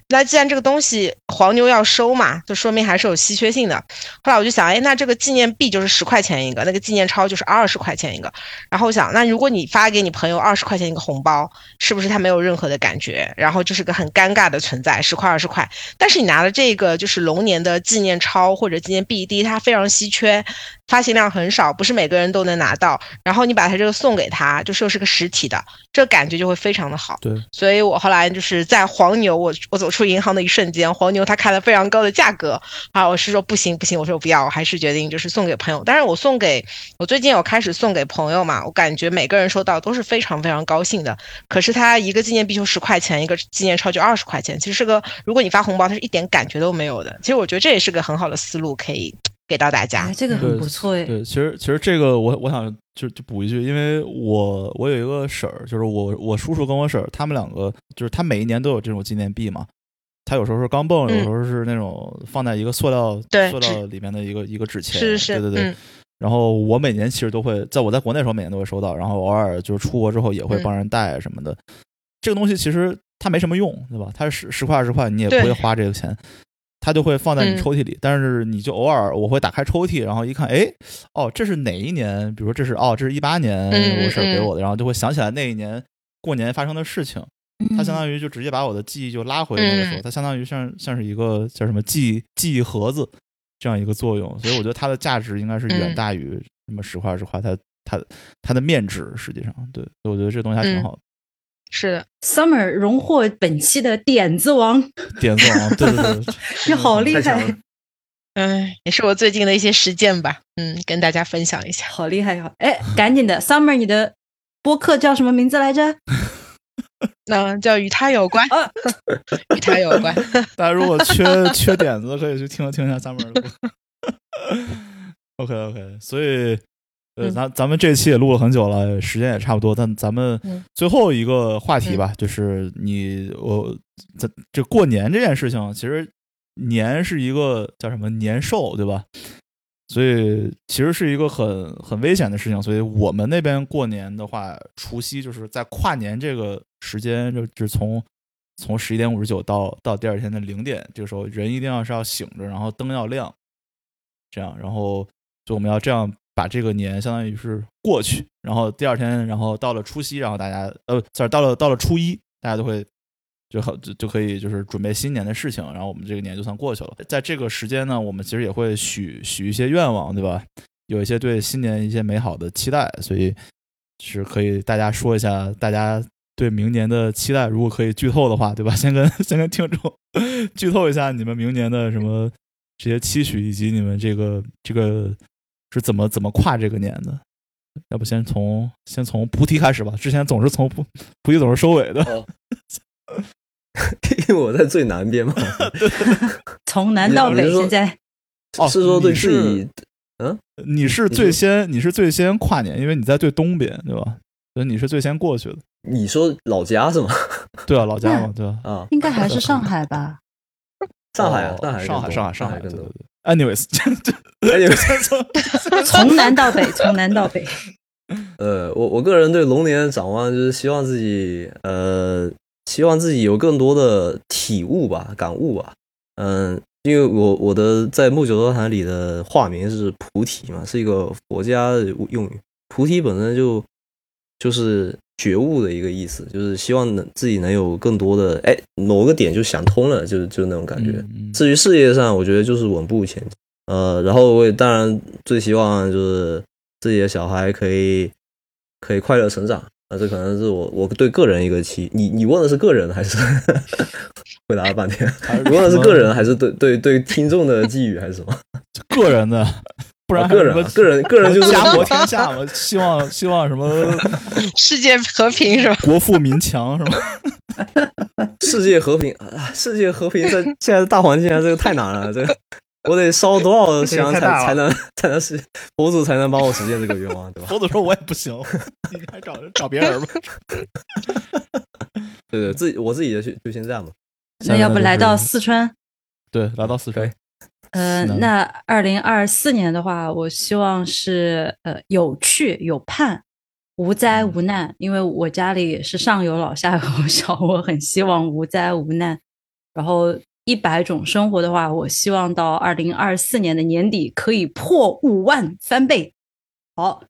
那既然这个东西黄牛要收嘛，就说明还是有稀缺性的。后来我就想，哎，那这个纪念币就是十块钱一个，那个纪念钞就是二十块钱一个。然后我想，那如果你发给你朋友二十块钱一个红包，是不是他没有任何的感觉？然后就是个很尴尬的存在，十块二十块。但是你拿了这个就是龙年的纪念钞或者纪念币，第一它非常稀缺，发行量很少，不是每个人都能拿到。然后你把它这个送给他，就是又是个实体的，这感觉就会非常的好。对，所以我后来就是在黄牛，我我走出银行的一瞬间，黄牛他开了非常高的价格啊，我是说不行不行，我说我不要，我还是决定就是送给朋友。但是我送给我最近有开始送给朋友嘛，我感觉每个人收到都是非常非常高兴的。可是他一个纪念币就十块钱，一个纪念钞就二十块钱，其实是个如果你发红包，他是一点感觉都没有的。其实我觉得这也是个很好的思路，可以给到大家哎，。这个很不错哎。对，其实其实这个我我想就就补一句，因为我我有一个婶儿，就是我我叔叔跟我婶儿，他们两个就是他每一年都有这种纪念币嘛。他有时候是钢镚，有时候是那种放在一个塑料对塑料里面的一个一个纸钱，是是，对对对。嗯然后我每年其实都会，在我在国内的时候每年都会收到，然后偶尔就是出国之后也会嗯帮人带什么的。这个东西其实它没什么用，对吧？它是十十块二十块，你也不会花这个钱，它就会放在你嗯抽屉里。但是你就偶尔我会打开抽屉，然后一看，哎，哦，这是哪一年？比如说这是哦，这是一八年嗯我婶儿给嗯我的，然后就会想起来那一年过年发生的事情。它相当于就直接把我的记忆就拉回那个时候，嗯它相当于像像是一个叫什么记忆记忆盒子这样一个作用，所以我觉得它的价值应该是远嗯大于什么十块二十块，它它它的面值实际上对，所以我觉得这东西还挺嗯好的。是的，Summer 荣获本期的点子王，点子王，对对对对，你好厉害太强了，嗯，也是我最近的一些实践吧，嗯，跟大家分享一下。好厉害！呀，哎，赶紧的，Summer，你的播客叫什么名字来着？那 叫与他有关啊，与他有关。大家如果缺缺点子，可以去听听一下 Summer 的歌。OK OK，所以呃，嗯。咱咱们这期也录了很久了，时间也差不多，但咱们嗯。最后一个话题吧，就是你我这这过年这件事情，其实年是一个叫什么年兽，对吧？所以其实是一个很很危险的事情，所以我们那边过年的话，除夕就是在跨年这个时间，就就是从从十一点五十九到到第二天的零点，这个时候人一定要是要醒着，然后灯要亮，这样，然后就我们要这样把这个年相当于是过去，然后第二天，然后到了除夕，然后大家呃，sorry，到了到了初一，大家都会就好就就可以就是准备新年的事情，然后我们这个年就算过去了。在这个时间呢，我们其实也会许许一些愿望，对吧？有一些对新年一些美好的期待，所以是可以大家说一下大家对明年的期待，如果可以剧透的话，对吧？先跟先跟听众剧透一下你们明年的什么这些期许，以及你们这个这个是怎么怎么跨这个年的。要不先从先从菩提开始吧，之前总是从菩菩提总是收尾的。哦 因为我在最南边嘛，从南到北，现在哦是说对你自己你是最先你是最先跨年，因为你在最东边，对吧？所以你是最先过去的。你说老家是吗？对啊，老家嘛，对吧？啊，应该还是上海吧？上海啊哦，上海，上海，上海，上海，更多对对。对。Anyways，哎你们先从从南到北，从南到北。呃，我我个人对龙年的展望就是希望自己呃，希望自己有更多的体悟吧，感悟吧。嗯，因为我我的在木九道坛里的化名是菩提嘛，是一个佛家的用语。菩提本身就就是觉悟的一个意思，就是希望能自己能有更多的哎某个点就想通了，就就那种感觉。嗯至于事业上，我觉得就是稳步前进。呃，然后我也当然最希望就是自己的小孩可以可以快乐成长。啊，这可能是我我对个人一个期。你你问的是个人还是回答了半天？你问的是个人还是 对对对听众的寄语还是什么？个人的，不然啊个人啊个人个人就是家国天下嘛，希望希望什么 世界和平是吧？国富民强是吧？世界和平啊！世界和平在现在的大环境下，这个太难了。这个我得烧多少香才才能才能实佛祖才能帮我实现这个愿望，对吧？佛祖说我也不行，你还找找别人吧。对对，自己我自己就就先这样吧。那要不来到四四川？对，来到四川，呃，那二零二四年的话，我希望是呃有趣有盼，无灾无难。因为我家里也是上有老下有小，我很希望无灾无难。然后一百种生活的话，我希望到二零二四年的年底可以破五万翻倍。好，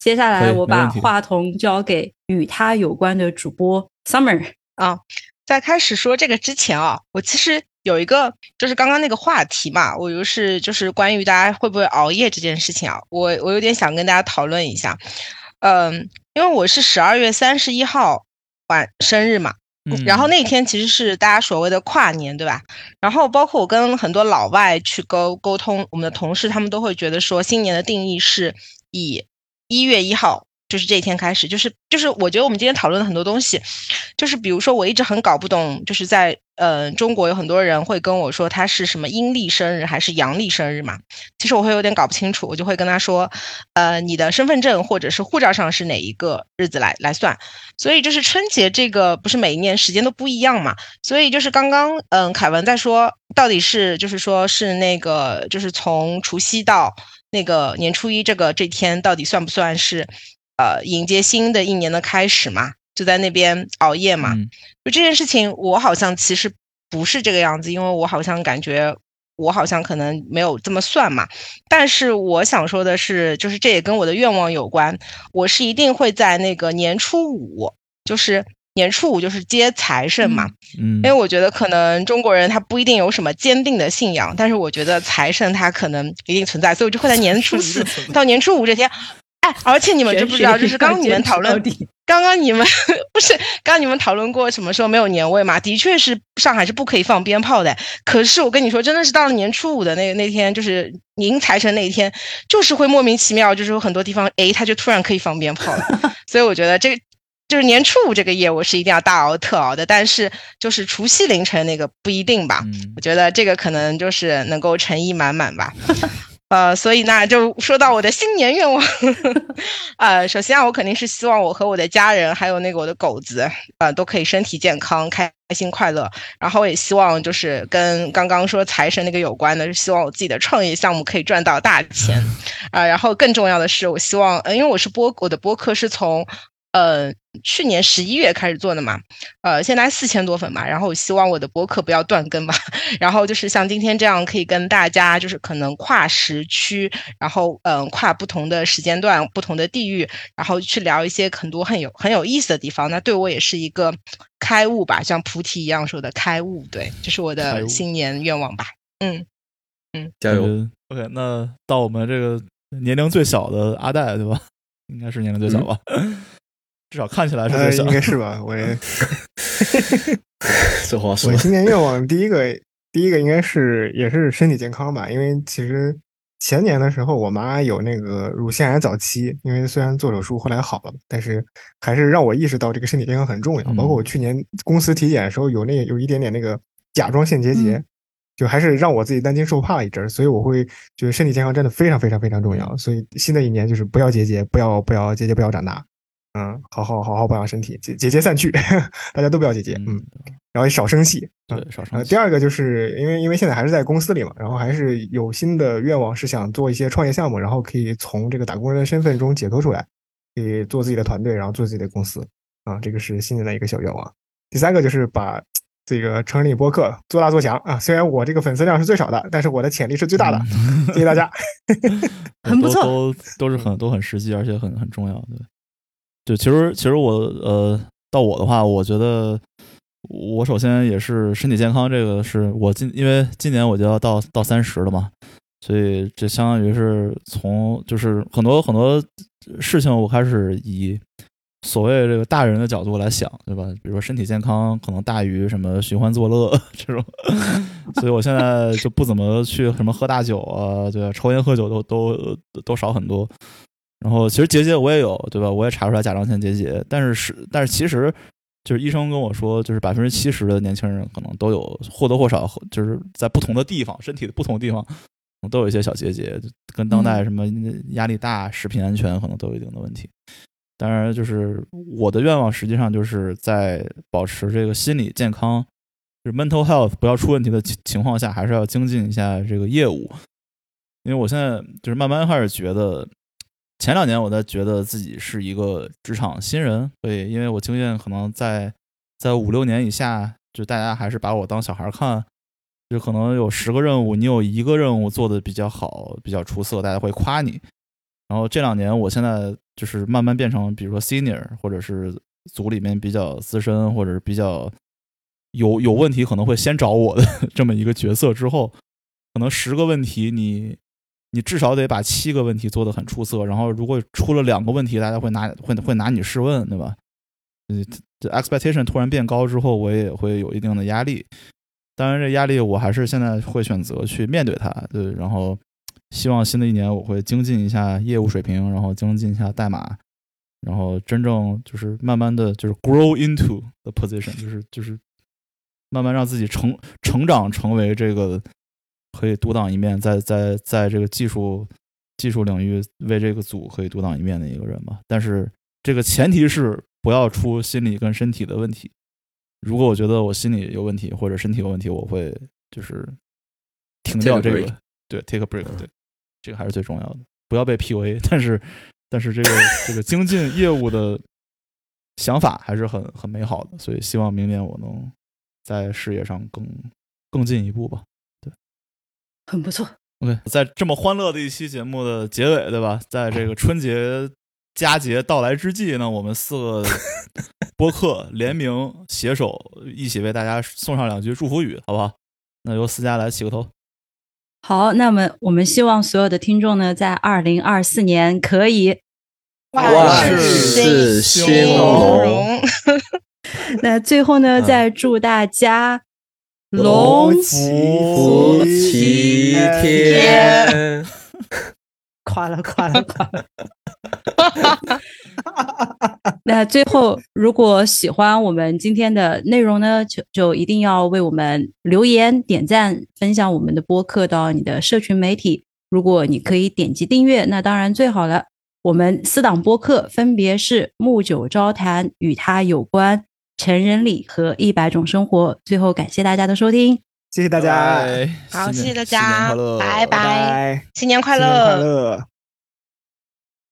接下来我把话筒交给与他有关的主播 Summer。啊，在开始说这个之前啊，我其实有一个就是刚刚那个话题嘛，我就是就是关于大家会不会熬夜这件事情啊，我我有点想跟大家讨论一下。嗯，因为我是十二月三十一号晚生日嘛，嗯然后那天其实是大家所谓的跨年，对吧？然后包括我跟很多老外去沟沟通，我们的同事他们都会觉得说，新年的定义是以一月一号，就是这一天开始，就是就是我觉得我们今天讨论的很多东西，就是比如说我一直很搞不懂，就是在呃中国有很多人会跟我说他是什么阴历生日还是阳历生日嘛，其实我会有点搞不清楚，我就会跟他说，呃，你的身份证或者是护照上是哪一个日子来来算。所以就是春节这个不是每一年时间都不一样嘛，所以就是刚刚嗯凯文在说到底是就是说是那个就是从除夕到那个年初一这个这天到底算不算是呃迎接新的一年的开始嘛？就在那边熬夜嘛？嗯就这件事情，我好像其实不是这个样子，因为我好像感觉我好像可能没有这么算嘛。但是我想说的是，就是这也跟我的愿望有关，我是一定会在那个年初五，就是年初五就是接财神嘛。嗯因为我觉得可能中国人他不一定有什么坚定的信仰，但是我觉得财神他可能一定存在，所以我就会在年初四到年初五这天。哎，而且你们知不知道，就是刚刚你们讨论，刚刚你们 不是刚刚你们讨论过什么时候没有年味嘛？的确是上海是不可以放鞭炮的。可是我跟你说，真的是到了年初五的那那天，就是迎财神那一天，就是会莫名其妙，就是有很多地方，哎，他就突然可以放鞭炮了。所以我觉得这个就是年初五这个夜，我是一定要大熬特熬的。但是就是除夕凌晨那个不一定吧。嗯我觉得这个可能就是能够诚意满满吧。呃，所以那，就说到我的新年愿望。呃，首先啊，我肯定是希望我和我的家人，还有那个我的狗子，呃，都可以身体健康、开心快乐。然后也希望就是跟刚刚说财神那个有关的，是希望我自己的创业项目可以赚到大钱。啊，然后更重要的是，我希望，呃，因为我是播我的播客是从。呃，去年十一月开始做的嘛，呃，现在四千多粉嘛，然后我希望我的博客不要断更吧，然后就是像今天这样，可以跟大家就是可能跨时区，然后嗯，跨不同的时间段、不同的地域，然后去聊一些很多很有很有意思的地方，那对我也是一个开悟吧，像菩提一样说的开悟，对，这是我的新年愿望吧，嗯嗯，加油，OK，那到我们这个年龄最小的阿戴对吧？应该是年龄最小吧。至少看起来是应该是吧？我也这话说，我新年愿望第一个，第一个应该是也是身体健康吧。因为其实前年的时候，我妈有那个乳腺癌早期，因为虽然做手术后来好了，但是还是让我意识到这个身体健康很重要。包括我去年公司体检的时候，有那有一点点那个甲状腺结节，就还是让我自己担惊受怕一阵儿。所以我会觉得身体健康真的非常非常非常重要。所以新的一年就是不要结节，不要不要结节，不要长大。嗯，好好好好保养身体，节节节散去，大家都不要节节，嗯，然后少生气，对，少生气。第二个就是因为因为现在还是在公司里嘛，然后还是有新的愿望是想做一些创业项目，然后可以从这个打工人的身份中解脱出来，可以做自己的团队，然后做自己的公司，啊，这个是新年的一个小愿望。第三个就是把这个成立播客做大做强啊，虽然我这个粉丝量是最少的，但是我的潜力是最大的，谢谢大家 很不错，都都是很都很实际，而且很很重要的。就其实，其实我呃，到我的话，我觉得我首先也是身体健康，这个是我今因为今年我就要到到三十了嘛，所以这相当于是从就是很多很多事情，我开始以所谓这个大人的角度来想，对吧？比如说身体健康可能大于什么寻欢作乐 这种，所以我现在就不怎么去什么喝大酒啊，对，抽烟喝酒都都都少很多。然后其实结节我也有，对吧？我也查出来甲状腺结节，但是是但是其实就是医生跟我说，就是百分之七十的年轻人可能都有或多或少，就是在不同的地方，身体的不同地方都有一些小结节，跟当代什么压力大、食品安全可能都有一定的问题。当然，就是我的愿望实际上就是在保持这个心理健康，就是 mental health 不要出问题的情情况下，还是要精进一下这个业务。因为我现在就是慢慢开始觉得。前两年我在觉得自己是一个职场新人，对，因为我经验可能在在五六年以下，就大家还是把我当小孩看，就可能有十个任务，你有一个任务做的比较好、比较出色，大家会夸你。然后这两年，我现在就是慢慢变成，比如说 senior，或者是组里面比较资深，或者是比较有有问题可能会先找我的 这么一个角色之后，可能十个问题你。你至少得把七个问题做得很出色，然后如果出了两个问题，大家会拿会会拿你试问，对吧？嗯，这 expectation 突然变高之后，我也会有一定的压力。当然，这压力我还是现在会选择去面对它，对。然后，希望新的一年我会精进一下业务水平，然后精进一下代码，然后真正就是慢慢的就是 grow into the position，就是就是慢慢让自己成成长成为这个。可以独当一面，在在在这个技术技术领域为这个组可以独当一面的一个人吧。但是这个前提是不要出心理跟身体的问题。如果我觉得我心理有问题或者身体有问题，我会就是停掉这个，对，take a break，对，这个还是最重要的，不要被 PUA。但是但是这个这个精进业务的想法还是很很美好的，所以希望明年我能在事业上更更进一步吧。很不错。OK，在这么欢乐的一期节目的结尾，对吧？在这个春节佳节到来之际呢，我们四个 播客联名携手，一起为大家送上两句祝福语，好不好？那由思佳来起个头。好，那么我们希望所有的听众呢，在二零二四年可以万事兴隆。那最后呢，再祝大家。龙福齐天，夸了夸了夸了。哈哈哈那最后，如果喜欢我们今天的内容呢，就就一定要为我们留言、点赞、分享我们的播客到你的社群媒体，如果你可以点击订阅，那当然最好了。我们四档播客分别是《木九招谈》与他有关、《成人礼》和《一百种生活》。最后感谢大家的收听，谢谢大家，拜拜好，谢谢大家拜拜拜，新年快新年快乐。乐。